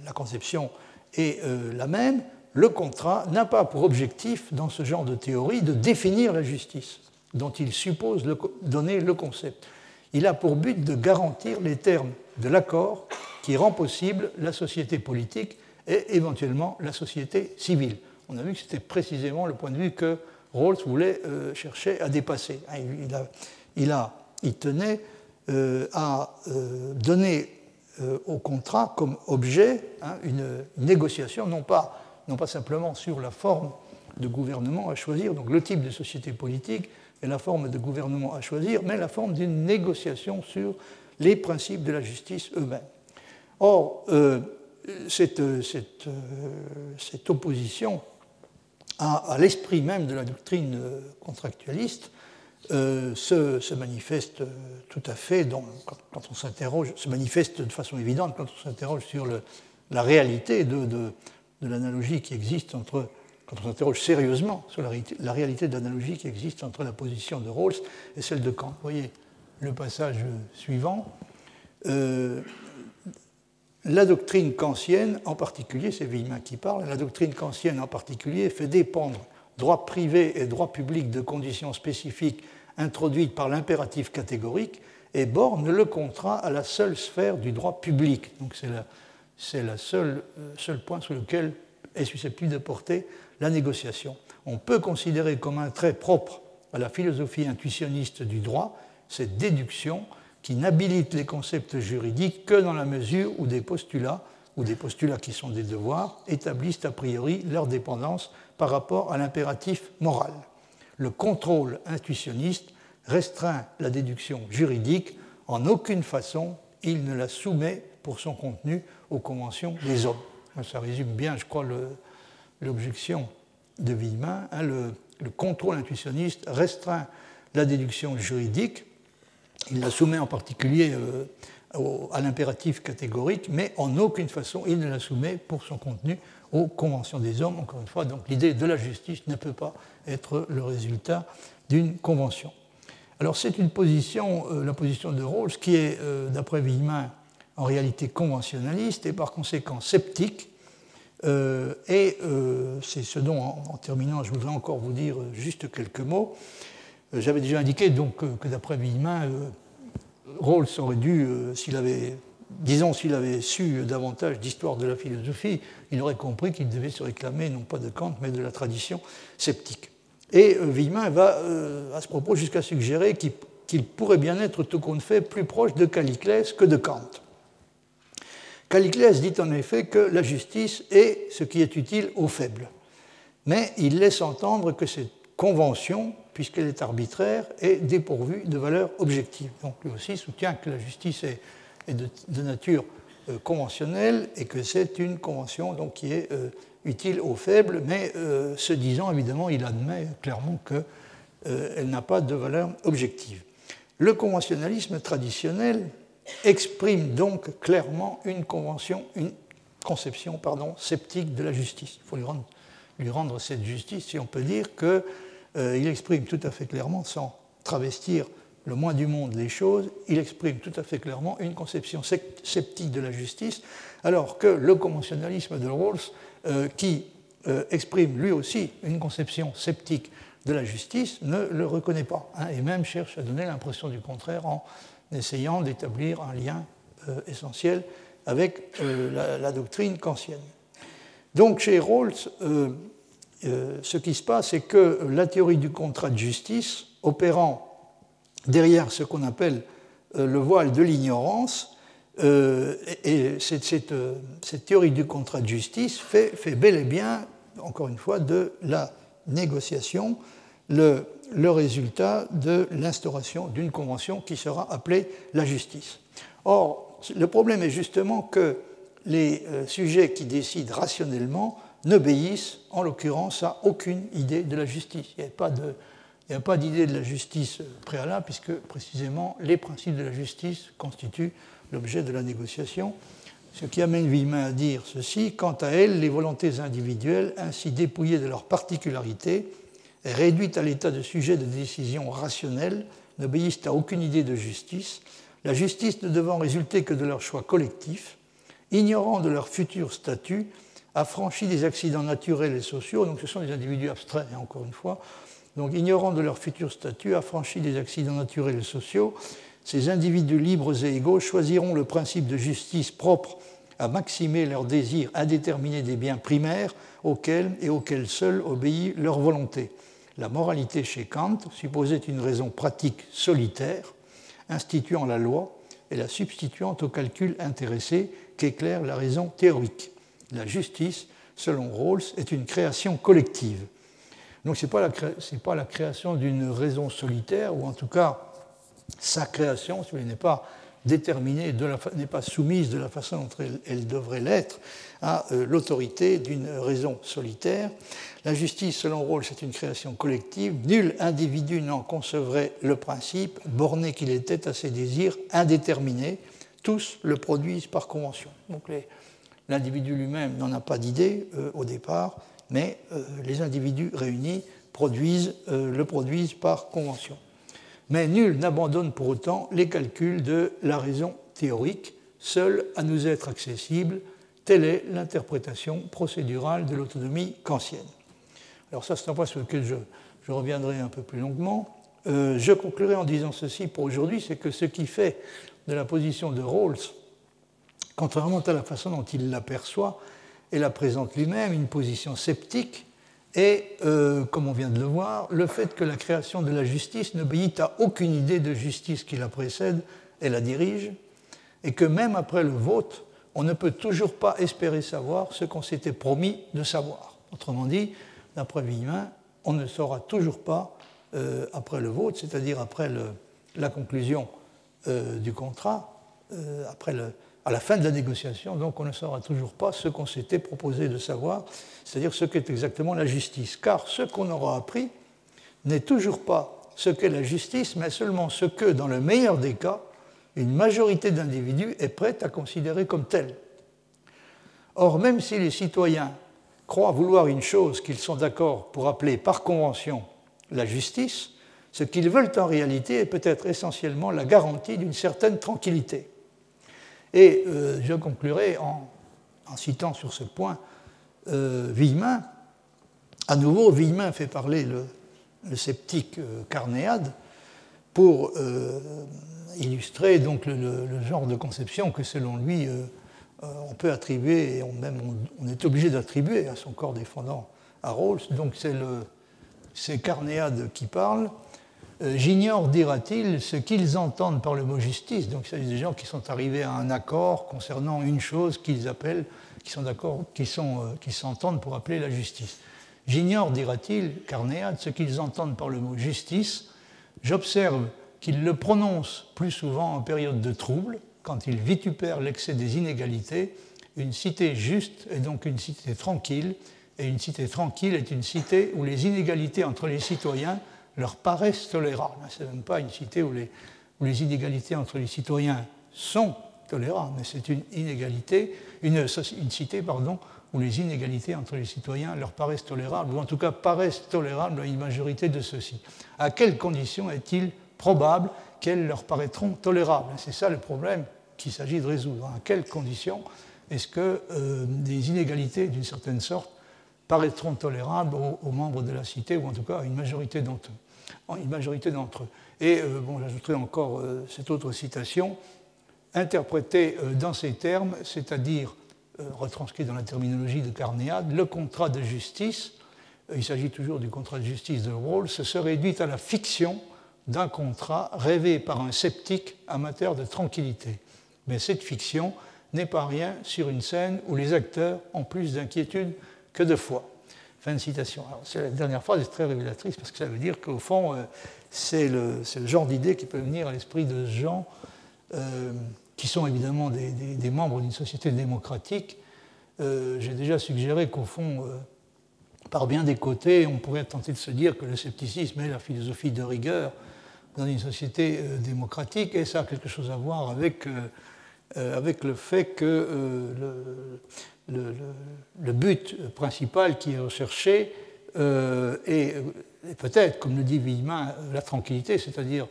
la conception est euh, la même. Le contrat n'a pas pour objectif, dans ce genre de théorie, de définir la justice, dont il suppose donner le concept. Il a pour but de garantir les termes de l'accord qui rend possible la société politique et éventuellement la société civile. On a vu que c'était précisément le point de vue que Rawls voulait euh, chercher à dépasser. Hein, il, a, il, tenait euh, à euh, donner au contrat comme objet hein, une, négociation, non pas, non pas simplement sur la forme de gouvernement à choisir, donc le type de société politique et la forme de gouvernement à choisir, mais la forme d'une négociation sur les principes de la justice eux-mêmes. Or, cette, cette, cette, opposition à, l'esprit même de la doctrine euh, contractualiste euh, se, manifeste euh, tout à fait quand, on s'interroge, se manifeste de façon évidente quand on s'interroge sur la réalité de, l'analogie qui existe entre, quand on s'interroge sérieusement sur la, réalité de l'analogie qui existe entre la position de Rawls et celle de Kant. Vous voyez le passage suivant. La doctrine kantienne, en particulier, c'est Villemin qui parle, la doctrine kantienne en particulier fait dépendre droit privé et droit public de conditions spécifiques introduites par l'impératif catégorique et borne le contrat à la seule sphère du droit public. Donc c'est le seul, euh, seul point sur lequel est susceptible de porter la négociation. On peut considérer comme un trait propre à la philosophie intuitionniste du droit, cette déduction qui n'habilite les concepts juridiques que dans la mesure où des postulats, ou des postulats qui sont des devoirs, établissent a priori leur dépendance par rapport à l'impératif moral. Le contrôle intuitionniste restreint la déduction juridique, en aucune façon il ne la soumet pour son contenu aux conventions des hommes. Ça résume bien, je crois, l'objection de Villemin. Hein, le, contrôle intuitionniste restreint la déduction juridique, il la soumet en particulier euh, à l'impératif catégorique, mais en aucune façon il ne la soumet pour son contenu aux conventions des hommes. Encore une fois, donc l'idée de la justice ne peut pas être le résultat d'une convention. Alors c'est une position, euh, la position de Rawls, qui est, euh, d'après Villemin, en réalité conventionnaliste et par conséquent sceptique. Euh, et c'est ce dont, en, terminant, je voudrais encore vous dire juste quelques mots. J'avais déjà indiqué donc que, d'après Villemin, Rawls aurait dû, s'il avait, disons, s'il avait su davantage d'histoire de la philosophie, il aurait compris qu'il devait se réclamer non pas de Kant, mais de la tradition sceptique. Et euh, Villemin va euh, à ce propos jusqu'à suggérer qu'il pourrait bien être tout compte fait plus proche de Caliclès que de Kant. Caliclès dit en effet que la justice est ce qui est utile aux faibles. Mais il laisse entendre que cette convention, puisqu'elle est arbitraire, est dépourvue de valeur objective. Donc lui aussi soutient que la justice est, de, nature euh, conventionnelle et que c'est une convention qui est utile aux faibles, mais euh, ce disant, évidemment, il admet clairement qu'elle euh, n'a pas de valeur objective. Le conventionnalisme traditionnel exprime donc clairement une convention, une conception sceptique de la justice. Il faut lui rendre, lui rendre cette justice, si on peut dire qu'il euh, exprime tout à fait clairement, sans travestir le moins du monde les choses, il exprime tout à fait clairement une conception sceptique de la justice, alors que le conventionnalisme de Rawls euh, qui euh, exprime lui aussi une conception sceptique de la justice, ne le reconnaît pas, hein, et même cherche à donner l'impression du contraire en essayant d'établir un lien euh, essentiel avec la, doctrine kantienne. Donc chez Rawls, ce qui se passe, c'est que la théorie du contrat de justice, opérant derrière ce qu'on appelle le voile de l'ignorance, euh, et cette, euh, théorie du contrat de justice fait, bel et bien, encore une fois, de la négociation le, résultat de l'instauration d'une convention qui sera appelée la justice. Or, le problème est justement que les euh, sujets qui décident rationnellement n'obéissent, en l'occurrence, à aucune idée de la justice. Il n'y a pas d'idée de la justice préalable, puisque précisément les principes de la justice constituent l'objet de la négociation, ce qui amène Villemin à dire ceci quant à elles, les volontés individuelles, ainsi dépouillées de leurs particularités et réduites à l'état de sujet de décision rationnelle, n'obéissent à aucune idée de justice, la justice ne devant résulter que de leur choix collectif, ignorant de leur futur statut, affranchis des accidents naturels et sociaux, donc ce sont des individus abstraits, hein, encore une fois, donc ignorant de leur futur statut, affranchis des accidents naturels et sociaux, ces individus libres et égaux choisiront le principe de justice propre à maximer leur désir indéterminé des biens primaires auxquels et auxquels seul obéit leur volonté. La moralité chez Kant supposait une raison pratique solitaire, instituant la loi et la substituant au calcul intéressé qu'éclaire la raison théorique. La justice, selon Rawls, est une création collective. Donc ce n'est pas, pas, la création d'une raison solitaire, ou en tout cas sa création, si n'est pas déterminée, n'est pas soumise de la façon dont elle, devrait l'être à euh, l'autorité d'une raison solitaire. La justice, selon Rawls, c'est une création collective. Nul individu n'en concevrait le principe, borné qu'il était à ses désirs indéterminés. Tous le produisent par convention. Donc l'individu lui-même n'en a pas d'idée euh, au départ, mais euh, les individus réunis produisent, le produisent par convention mais nul n'abandonne pour autant les calculs de la raison théorique, seule à nous être accessible. Telle est l'interprétation procédurale de l'autonomie kantienne. Alors ça, c'est un point sur lequel je, reviendrai un peu plus longuement. Euh, je conclurai en disant ceci pour aujourd'hui, c'est que ce qui fait de la position de Rawls, contrairement à la façon dont il l'aperçoit et la présente lui-même, une position sceptique, Et, euh, comme on vient de le voir, le fait que la création de la justice n'obéit à aucune idée de justice qui la précède et la dirige, et que même après le vote, on ne peut toujours pas espérer savoir ce qu'on s'était promis de savoir. Autrement dit, d'après Villemin, on ne saura toujours pas, euh, après le vote, c'est-à-dire après la conclusion euh, du contrat, après le, à la fin de la négociation, donc on ne saura toujours pas ce qu'on s'était proposé de savoir, c'est-à-dire ce qu'est exactement la justice. Car ce qu'on aura appris n'est toujours pas ce qu'est la justice, mais seulement ce que, dans le meilleur des cas, une majorité d'individus est prête à considérer comme telle. Or, même si les citoyens croient vouloir une chose qu'ils sont d'accord pour appeler par convention la justice, ce qu'ils veulent en réalité est peut-être essentiellement la garantie d'une certaine tranquillité. Et euh, je conclurai en, citant sur ce point euh, Villemin. À nouveau, Villemin fait parler le, sceptique euh, Carnéade pour illustrer donc le, genre de conception que selon lui on peut attribuer, et on, même on, est obligé d'attribuer à son corps défendant à Rawls. Donc c'est Carnéade qui parle. Euh, j'ignore, dira-t-il, ce qu'ils entendent par le mot justice. Donc, s'agit des gens qui sont arrivés à un accord concernant une chose qu'ils appellent, qui sont d'accord, qui, euh, s'entendent pour appeler la justice. J'ignore, dira-t-il, Carnéade, ce qu'ils entendent par le mot justice. J'observe qu'ils le prononcent plus souvent en période de trouble, quand ils vitupèrent l'excès des inégalités. Une cité juste est donc une cité tranquille, et une cité tranquille est une cité où les inégalités entre les citoyens leur paraissent tolérables. Ce n'est même pas une cité où les, inégalités entre les citoyens sont tolérables, mais c'est une inégalité, une, cité où les inégalités entre les citoyens leur paraissent tolérables, ou en tout cas paraissent tolérables à une majorité de ceux-ci. À quelles conditions est-il probable qu'elles leur paraîtront tolérables? C'est ça le problème qu'il s'agit de résoudre. À quelles conditions est-ce que euh, des inégalités d'une certaine sorte paraîtront tolérables aux, membres de la cité, ou en tout cas à une majorité d'entre eux. Et euh, bon, j'ajouterai encore euh, cette autre citation, interprétée euh, dans ces termes, c'est-à-dire retranscrit dans la terminologie de Carnéade, le contrat de justice, il s'agit toujours du contrat de justice de Rawls, se réduit à la fiction d'un contrat rêvé par un sceptique amateur de tranquillité. Mais cette fiction n'est pas rien sur une scène où les acteurs ont plus d'inquiétude que de foi. Fin de citation. Alors, la dernière phrase est très révélatrice parce que ça veut dire qu'au fond, euh, c'est le, genre d'idée qui peut venir à l'esprit de gens euh, qui sont évidemment des, membres d'une société démocratique. Euh, j'ai déjà suggéré qu'au fond, par bien des côtés, on pourrait tenter de se dire que le scepticisme est la philosophie de rigueur dans une société démocratique, et ça a quelque chose à voir avec, le fait que le, but principal qui est recherché euh, est, peut-être, comme le dit Villemin, la tranquillité, c'est-à-dire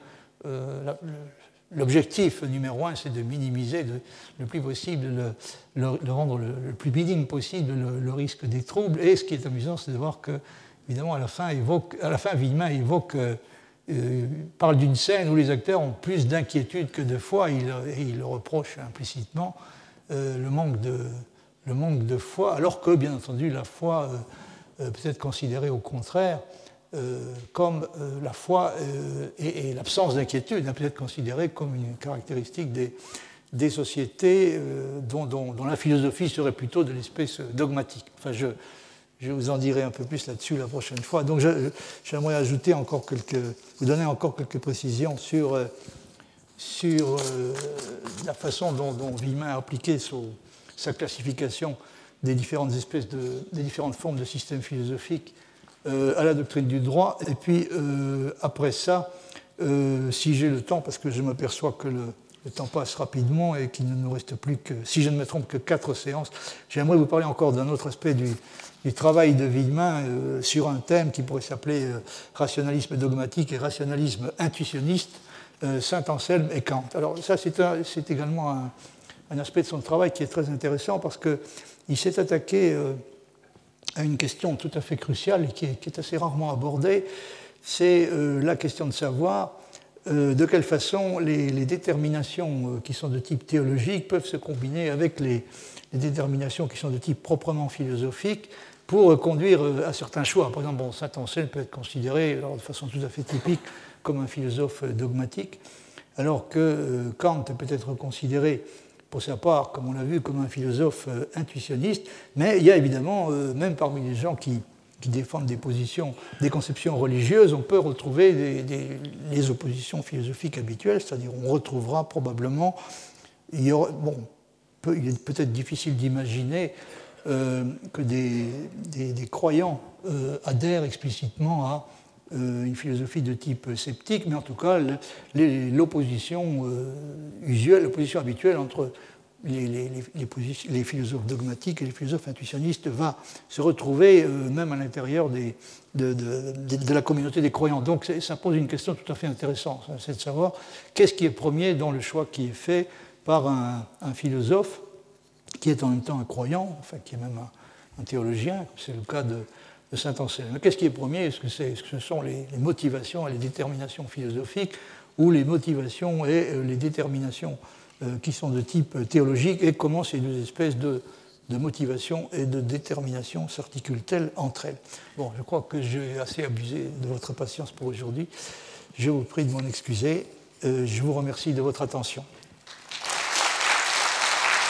euh, l'objectif numéro un, c'est de minimiser le plus possible, le, rendre le, plus minime possible le, risque des troubles. Et ce qui est amusant, c'est de voir que, évidemment, à la fin, évoque, Villemin. Euh, parle d'une scène où les acteurs ont plus d'inquiétude que de foi, et il, il reproche implicitement le manque de, le manque de foi, alors que, bien entendu, la foi euh, euh, peut être considérée au contraire euh, comme la foi et, l'absence d'inquiétude hein, peut être considérée comme une caractéristique des, sociétés dont, la philosophie serait plutôt de l'espèce dogmatique. Enfin, je, vous en dirai un peu plus là-dessus la prochaine fois. Donc j'aimerais ajouter encore quelques, vous donner encore quelques précisions sur, sur la façon dont, dont a appliqué son, sa classification des différentes espèces de, des différentes formes de systèmes philosophiques euh, à la doctrine du droit. Et puis euh, après ça, euh, si j'ai le temps, parce que je m'aperçois que le, temps passe rapidement et qu'il ne nous reste plus que, si je ne me trompe, que quatre séances, j'aimerais vous parler encore d'un autre aspect du, travail de Villemin sur un thème qui pourrait s'appeler rationalisme dogmatique et rationalisme intuitionniste, Saint Anselme et Kant. Alors ça, c'est également un, un aspect de son travail qui est très intéressant parce qu'il s'est attaqué euh, à une question tout à fait cruciale et qui est, assez rarement abordée, c'est euh, la question de savoir euh, de quelle façon les, déterminations qui sont de type théologique peuvent se combiner avec les, déterminations qui sont de type proprement philosophique pour conduire à certains choix. Par exemple, Saint-Anselme peut être considéré de façon tout à fait typique comme un philosophe dogmatique, alors que Kant peut être considéré pour sa part, comme on l'a vu, comme un philosophe intuitionniste, mais il y a évidemment, même parmi les gens qui défendent des positions, des conceptions religieuses, on peut retrouver les oppositions philosophiques habituelles, c'est-à-dire on retrouvera probablement, il, y aura, bon, il est peut-être difficile d'imaginer euh, que des, croyants euh, adhèrent explicitement à euh, une philosophie de type sceptique, mais en tout cas l'opposition usuelle, l'opposition habituelle entre les, philosophes dogmatiques et les philosophes intuitionnistes va se retrouver euh, même à l'intérieur de, la communauté des croyants. Donc ça pose une question tout à fait intéressante, hein, c'est de savoir qu'est-ce qui est premier dans le choix qui est fait par un, philosophe qui est en même temps un croyant, enfin qui est même un, théologien, c'est le cas de, Saint Anselme. Qu'est-ce qui est premier? Est-ce que, -ce sont les, motivations et les déterminations philosophiques ou les motivations et euh, les déterminations euh, qui sont de type théologique et comment ces deux espèces de, motivation et de détermination s'articulent-elles entre elles? Bon, je crois que j'ai assez abusé de votre patience pour aujourd'hui. Je vous prie de m'en excuser. Euh, je vous remercie de votre attention.